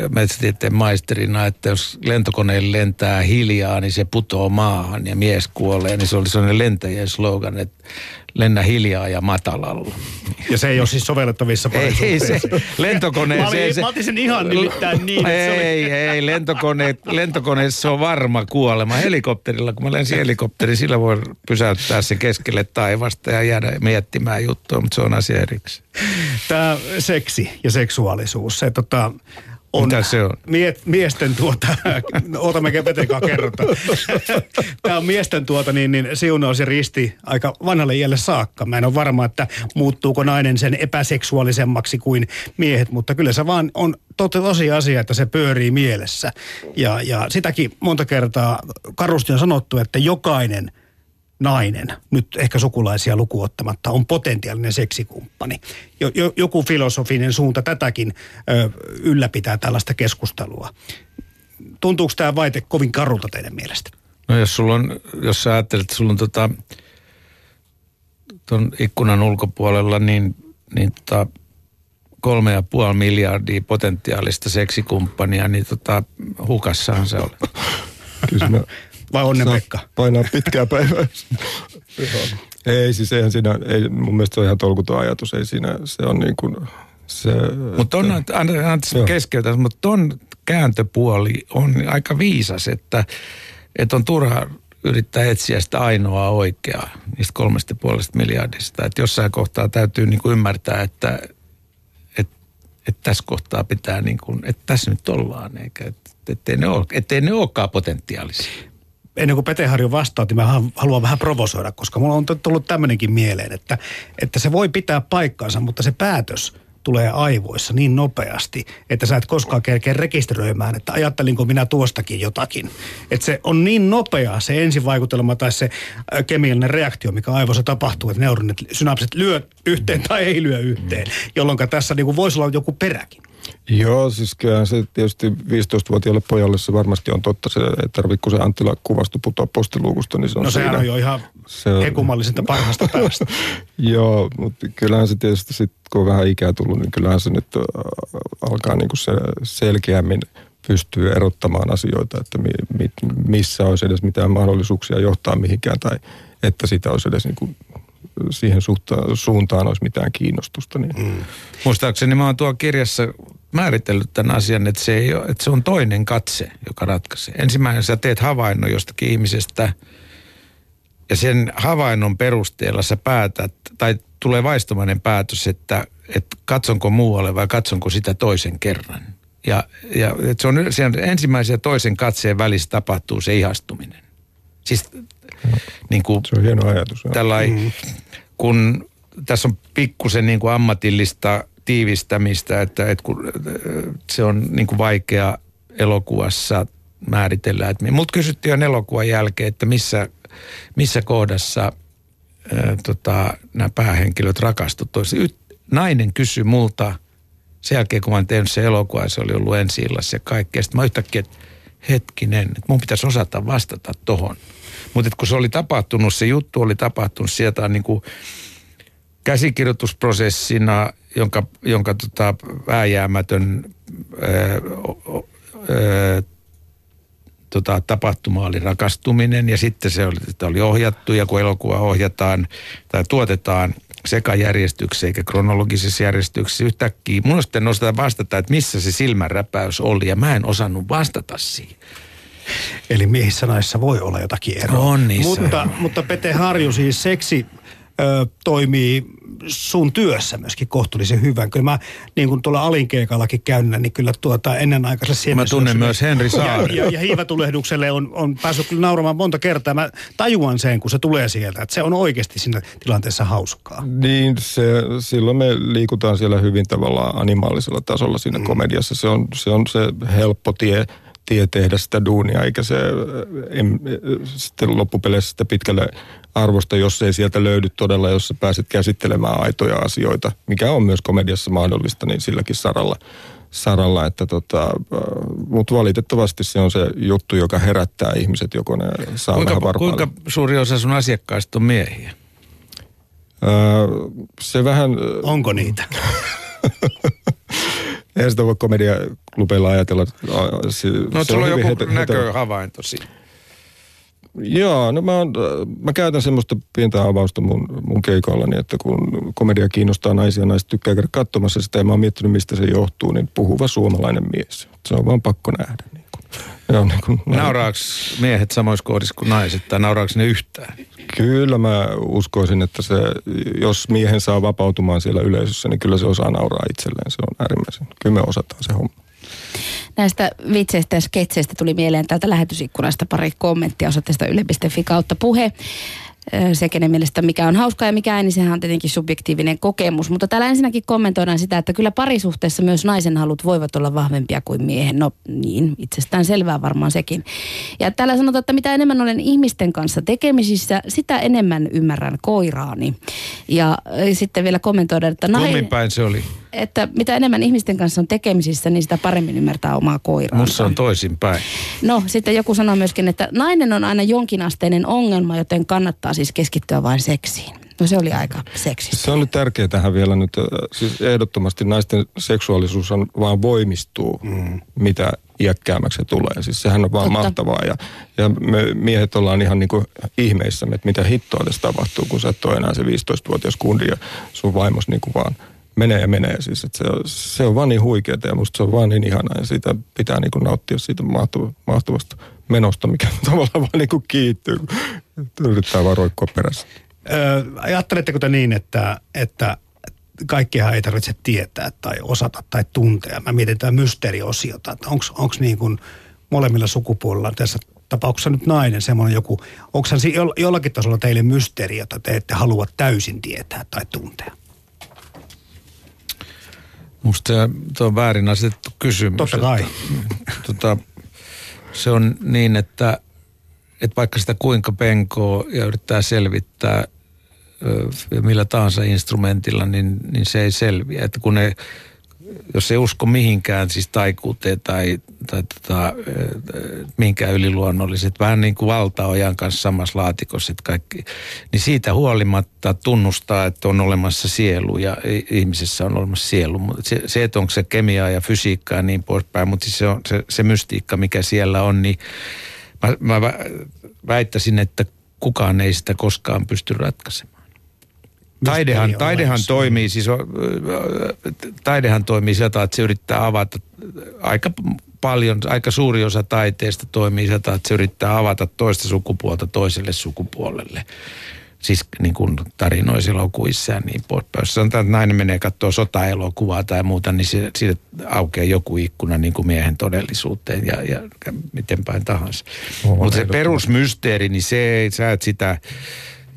Speaker 3: ja metsätieteen maisterina, että jos lentokone lentää hiljaa, niin se putoo maahan ja mies kuolee. Niin se oli sellainen lentäjien slogan, että lennä hiljaa ja matalalla.
Speaker 2: Ja se ei ole siis sovellettavissa
Speaker 3: Ei se, lentokone...
Speaker 2: mä,
Speaker 3: se,
Speaker 2: mä otin sen ihan nimittäin niin.
Speaker 3: Ei, oli... ei, lentokone, lentokoneessa on varma kuolema. Helikopterilla, kun mä lensin helikopteri, sillä voi pysäyttää se keskelle taivasta ja jäädä miettimään juttua, mutta se on asia erikseen.
Speaker 2: Tämä seksi ja seksuaalisuus, se tota, on,
Speaker 3: Mitä se on?
Speaker 2: Mie, miesten tuota, no, otamme Petekaa kerrota. Tämä on miesten tuota niin, niin siunaus ja risti aika vanhalle iälle saakka. Mä en ole varma, että muuttuuko nainen sen epäseksuaalisemmaksi kuin miehet, mutta kyllä se vaan on tosi asia, että se pyörii mielessä. Ja, ja sitäkin monta kertaa karusti on sanottu, että jokainen – nainen, nyt ehkä sukulaisia lukuottamatta, on potentiaalinen seksikumppani. Jo, jo, joku filosofinen suunta tätäkin ö, ylläpitää tällaista keskustelua. Tuntuuko tämä vaite kovin karulta teidän mielestä?
Speaker 3: No jos sulla on, jos sä ajattelet, että sulla on tota, ton ikkunan ulkopuolella, niin, niin tota, kolme ja puoli miljardia potentiaalista seksikumppania, niin tota, hukassahan se on.
Speaker 2: Kyllä vai Onne-Pekka?
Speaker 4: Painaa pitkää päivää. ei siis eihän siinä, ei, mun mielestä se on ihan tolkuton ajatus. Ei siinä, se on niin kuin, se...
Speaker 3: Mutta on, anteeksi keskeytä, mutta ton kääntöpuoli on aika viisas, että, että on turha yrittää etsiä sitä ainoaa oikeaa niistä kolmesta puolesta miljardista. Että jossain kohtaa täytyy niin kuin ymmärtää, että, että, että tässä kohtaa pitää niin kuin, että tässä nyt ollaan, eikä, ettei ne, ole, ettei ne olekaan potentiaalisia
Speaker 2: ennen kuin Pete Harju vastaa, niin mä haluan vähän provosoida, koska mulla on tullut tämmöinenkin mieleen, että, että se voi pitää paikkaansa, mutta se päätös tulee aivoissa niin nopeasti, että sä et koskaan kerkeä rekisteröimään, että ajattelinko minä tuostakin jotakin. Että se on niin nopea se ensivaikutelma tai se kemiallinen reaktio, mikä aivoissa tapahtuu, että neuronit, synapsit lyö yhteen tai ei lyö yhteen, jolloin tässä niin voisi olla joku peräkin.
Speaker 4: Joo, siis kyllä se tietysti 15-vuotiaalle pojalle se varmasti on totta. Se ei tarvitse, kun se Anttila kuvastu putoa postiluukusta, niin se on
Speaker 2: No sehän
Speaker 4: siinä.
Speaker 2: on jo ihan se on... hekumallisinta parhaasta päästä.
Speaker 4: Joo, mutta kyllähän se tietysti sitten, kun on vähän ikää tullut, niin kyllähän se nyt alkaa niin kuin se selkeämmin pystyy erottamaan asioita, että mi, mi, missä olisi edes mitään mahdollisuuksia johtaa mihinkään tai että sitä olisi edes niin kuin siihen suhta, suuntaan olisi mitään kiinnostusta. Niin. Mm.
Speaker 3: Muistaakseni mä oon tuo kirjassa määritellyt tämän asian, että se, ei ole, että se on toinen katse, joka ratkaisee. Ensimmäinen sä teet havainnon jostakin ihmisestä ja sen havainnon perusteella sä päätät, tai tulee vaistomainen päätös, että, että katsonko muualle vai katsonko sitä toisen kerran. Ja, ja että se on, on ensimmäisen ja toisen katseen välissä tapahtuu se ihastuminen. Siis
Speaker 4: niin kuin, se on hieno ajatus.
Speaker 3: Tällai, mm. kun tässä on pikkusen niin kuin ammatillista tiivistämistä, että, että kun se on niin kuin vaikea elokuvassa määritellä. Että mut kysyttiin jo elokuvan jälkeen, että missä, missä kohdassa ää, tota, nämä päähenkilöt rakastuivat toisiaan. Nainen kysyi multa sen jälkeen, kun mä oon tehnyt se elokuva, se oli ollut ensi ja kaikkea. Sitten mä yhtäkkiä, että hetkinen, että mun pitäisi osata vastata tohon. Mutta kun se oli tapahtunut, se juttu oli tapahtunut sieltä niin kuin käsikirjoitusprosessina, jonka, jonka tota, vääjäämätön ää, ää, tota, tapahtuma oli rakastuminen ja sitten se oli, että oli ohjattu ja kun elokuva ohjataan tai tuotetaan sekajärjestyksessä eikä kronologisessa järjestyksessä yhtäkkiä. Mun sitten vastata, että missä se silmänräpäys oli ja mä en osannut vastata siihen.
Speaker 2: Eli miehissä naissa voi olla jotakin eroa.
Speaker 3: On niissä.
Speaker 2: Mutta, mutta Pete Harju, siis seksi ö, toimii sun työssä myöskin kohtuullisen hyvän. Kyllä mä niin kuin tuolla alinkeikallakin käynnä, niin kyllä tuota ennenaikaiselle
Speaker 3: Mä tunnen myös Henri Saari.
Speaker 2: Ja, ja, ja hiivatulehdukselle on, on päässyt kyllä nauramaan monta kertaa. Mä tajuan sen, kun se tulee sieltä, että se on oikeasti siinä tilanteessa hauskaa.
Speaker 4: Niin, se, silloin me liikutaan siellä hyvin tavallaan animaalisella tasolla siinä mm. komediassa. Se on, se on se helppo tie tie tehdä sitä duunia, eikä se em, sitten loppupeleissä sitä pitkälle arvosta, jos ei sieltä löydy todella, jos sä pääset käsittelemään aitoja asioita, mikä on myös komediassa mahdollista, niin silläkin saralla, saralla että tota, mutta valitettavasti se on se juttu, joka herättää ihmiset, joko ne saa
Speaker 3: kuinka,
Speaker 4: vähän
Speaker 3: Kuinka suuri osa sun asiakkaista on miehiä?
Speaker 4: Öö, se vähän...
Speaker 2: Onko niitä?
Speaker 4: Eihän sitä voi komediaklubeilla ajatella.
Speaker 3: Se, no, se sulla on joku hete, näköhavainto siinä.
Speaker 4: Joo, no mä, on, mä käytän semmoista pientä avausta mun, mun keikoillani, että kun komedia kiinnostaa naisia, naiset tykkää käydä katsomassa sitä ja mä oon miettinyt, mistä se johtuu, niin puhuva suomalainen mies. Se on vaan pakko nähdä. Niin kuin.
Speaker 3: Ja niin kuin, Nauraako miehet samoissa kohdissa kuin naiset tai nauraako ne yhtään?
Speaker 4: Kyllä mä uskoisin, että se, jos miehen saa vapautumaan siellä yleisössä, niin kyllä se osaa nauraa itselleen. Se on äärimmäisen. Kyllä me osataan se homma.
Speaker 5: Näistä vitseistä ja sketseistä tuli mieleen täältä lähetysikkunasta pari kommenttia osoitteesta yle.fi kautta puhe se, kenen mielestä mikä on hauskaa ja mikä ei, niin sehän on tietenkin subjektiivinen kokemus. Mutta täällä ensinnäkin kommentoidaan sitä, että kyllä parisuhteessa myös naisen halut voivat olla vahvempia kuin miehen. No niin, itsestään selvää varmaan sekin. Ja täällä sanotaan, että mitä enemmän olen ihmisten kanssa tekemisissä, sitä enemmän ymmärrän koiraani. Ja sitten vielä kommentoidaan, että...
Speaker 3: Nainen, päin se oli?
Speaker 5: Että mitä enemmän ihmisten kanssa on tekemisissä, niin sitä paremmin ymmärtää omaa koiraa.
Speaker 3: Musta on toisinpäin.
Speaker 5: No, sitten joku sanoo myöskin, että nainen on aina jonkinasteinen ongelma, joten kannattaa siis keskittyä vain seksiin. No se oli aika seksistä.
Speaker 4: Se on nyt tärkeää tähän vielä nyt. Siis ehdottomasti naisten seksuaalisuus on vaan voimistuu, mm. mitä iäkkäämmäksi se tulee. Siis sehän on vaan Totta. mahtavaa. Ja, ja me miehet ollaan ihan niin kuin ihmeissämme, että mitä hittoa tässä tapahtuu, kun sä et ole enää se 15-vuotias kundi ja sun vaimos niin kuin vaan menee ja menee. Siis, että se, on, se on vaan niin huikeaa ja musta se on vaan niin ihana ja siitä pitää niin kuin nauttia siitä mahtavasta menosta, mikä tavallaan vaan niin kuin kiittyy. Yrittää vaan roikkua perässä.
Speaker 2: Öö, ajatteletteko te niin, että, että kaikkihan ei tarvitse tietää tai osata tai tuntea? Mä mietin tätä mysteeriosiota, että onko niin kuin molemmilla sukupuolilla tässä tapauksessa nyt nainen semmoinen joku, onko jollakin tasolla teille mysteeri, jota te ette halua täysin tietää tai tuntea?
Speaker 3: Musta se on väärin asetettu kysymys.
Speaker 2: Totta kai.
Speaker 3: Että, tota, se on niin, että, että vaikka sitä kuinka penkoo ja yrittää selvittää millä tahansa instrumentilla, niin, niin se ei selviä. Että kun ne jos ei usko mihinkään, siis taikuuteen tai, tai tota, mihinkään yliluonnolliset, vähän niin kuin valtaojan kanssa samassa laatikossa, että kaikki, niin siitä huolimatta tunnustaa, että on olemassa sielu ja ihmisessä on olemassa sielu. Se, se että onko se kemiaa ja fysiikkaa ja niin poispäin, mutta siis se, on, se, se mystiikka, mikä siellä on, niin mä, mä väittäisin, että kukaan ei sitä koskaan pysty ratkaisemaan. Taidehan, taidehan toimii, siis taidehan toimii sieltä, että se yrittää avata aika paljon, aika suuri osa taiteesta toimii sieltä, että se yrittää avata toista sukupuolta toiselle sukupuolelle. Siis niin kuin tarinoissa elokuvissa ja niin poispäin. Jos sanotaan, että nainen menee katsoa sotaelokuvaa tai muuta, niin se, siitä aukeaa joku ikkuna niin kuin miehen todellisuuteen ja, ja miten päin tahansa. Mutta se perusmysteeri, niin se sä et sitä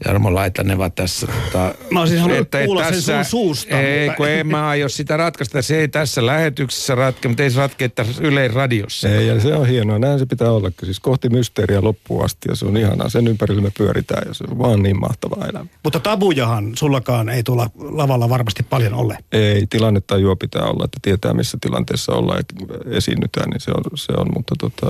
Speaker 3: Jarmo Laitaneva tässä. Tota,
Speaker 2: mä olisin halunnut että, kuulla tässä, sen sun suusta.
Speaker 3: Ei, mutta... kun en mä aio sitä ratkaista. Se ei tässä lähetyksessä ratke, mutta ei se ratke tässä radiossa.
Speaker 4: Ei, ja se on hienoa. Näin se pitää olla. Siis kohti mysteeriä loppuun asti ja se on ihanaa. Sen ympärillä me pyöritään ja se on vaan niin mahtavaa elämä.
Speaker 2: Mutta tabujahan sullakaan ei tulla lavalla varmasti paljon ole.
Speaker 4: Ei, juo pitää olla, että tietää missä tilanteessa ollaan ja esiinnytään, niin se on, se on mutta tota,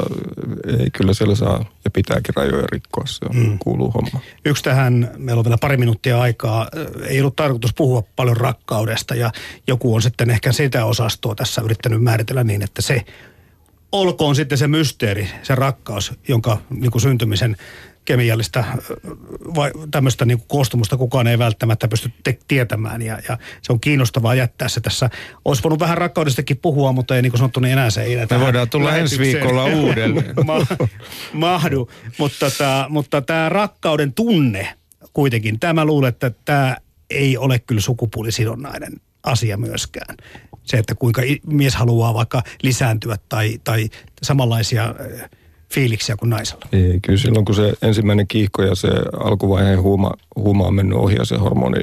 Speaker 4: ei kyllä siellä saa ja pitääkin rajoja rikkoa. Se on, mm. kuuluu homma.
Speaker 2: Yksi tähän meillä on vielä pari minuuttia aikaa. Ei ollut tarkoitus puhua paljon rakkaudesta ja joku on sitten ehkä sitä osastoa tässä yrittänyt määritellä niin, että se olkoon sitten se mysteeri, se rakkaus, jonka niin kuin syntymisen kemiallista vai tämmöistä niin kuin koostumusta kukaan ei välttämättä pysty te- tietämään ja, ja, se on kiinnostavaa jättää se tässä. Olisi voinut vähän rakkaudestakin puhua, mutta ei niin kuin sanottu, niin enää se ei
Speaker 3: Me voidaan tulla ensi viikolla uudelleen.
Speaker 2: Ma- mahdu, mutta, tämä, mutta tämä rakkauden tunne kuitenkin tämä luulen, että tämä ei ole kyllä sukupuolisidonnainen asia myöskään. Se, että kuinka mies haluaa vaikka lisääntyä tai, tai samanlaisia fiiliksiä kuin naisella.
Speaker 4: Ei, kyllä silloin kun se ensimmäinen kiihko ja se alkuvaiheen huuma, huuma on mennyt ohi ja se hormoni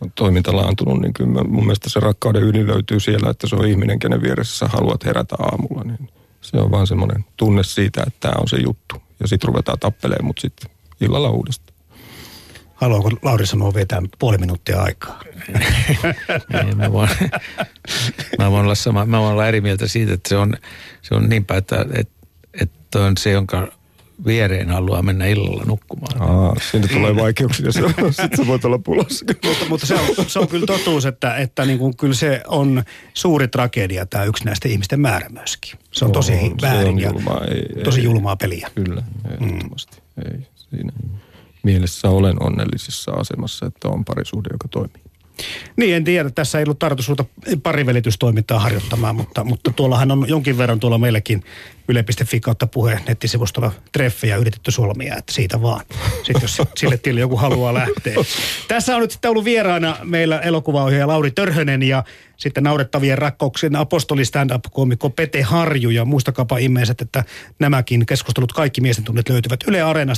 Speaker 4: on toiminta laantunut, niin kyllä mun mielestä se rakkauden ydin löytyy siellä, että se on ihminen, kenen vieressä sä haluat herätä aamulla. Niin se on vaan semmoinen tunne siitä, että tämä on se juttu. Ja sitten ruvetaan tappelemaan, mutta sitten illalla uudestaan.
Speaker 2: Haluaako Lauri sanoa vetää puoli minuuttia aikaa?
Speaker 3: Ei, mä, voin, mä, voin olla sama, mä voin olla eri mieltä siitä, että se on, se on niinpä, että, että, että on se, jonka viereen haluaa mennä illalla nukkumaan.
Speaker 4: Aa, siinä tulee vaikeuksia, sitten sä voit olla pulassa.
Speaker 2: mutta, mutta se, on, se on kyllä totuus, että, että niin kuin, kyllä se on suuri tragedia tämä yksinäisten ihmisten määrä myöskin. Se on tosi on, väärin on julmaa, ja ei, tosi ei, julmaa peliä.
Speaker 4: Kyllä, ehdottomasti. Mm. Ei, siinä mielessä olen onnellisessa asemassa, että on parisuhde, joka toimii.
Speaker 2: Niin, en tiedä. Tässä ei ollut tarkoitus parivelitystoimintaa harjoittamaan, mutta, mutta tuollahan on jonkin verran tuolla meillekin yle.fi kautta puheen nettisivustolla treffejä yritetty solmia, että siitä vaan. Sitten jos sille tille joku haluaa lähteä. Tässä on nyt sitten ollut vieraana meillä elokuvaohjaaja Lauri Törhönen ja sitten naurettavien rakkauksien apostoli stand-up-komikko Pete Harju. Ja muistakaapa ihmiset, että nämäkin keskustelut kaikki miesten tunnet löytyvät Yle Areenasta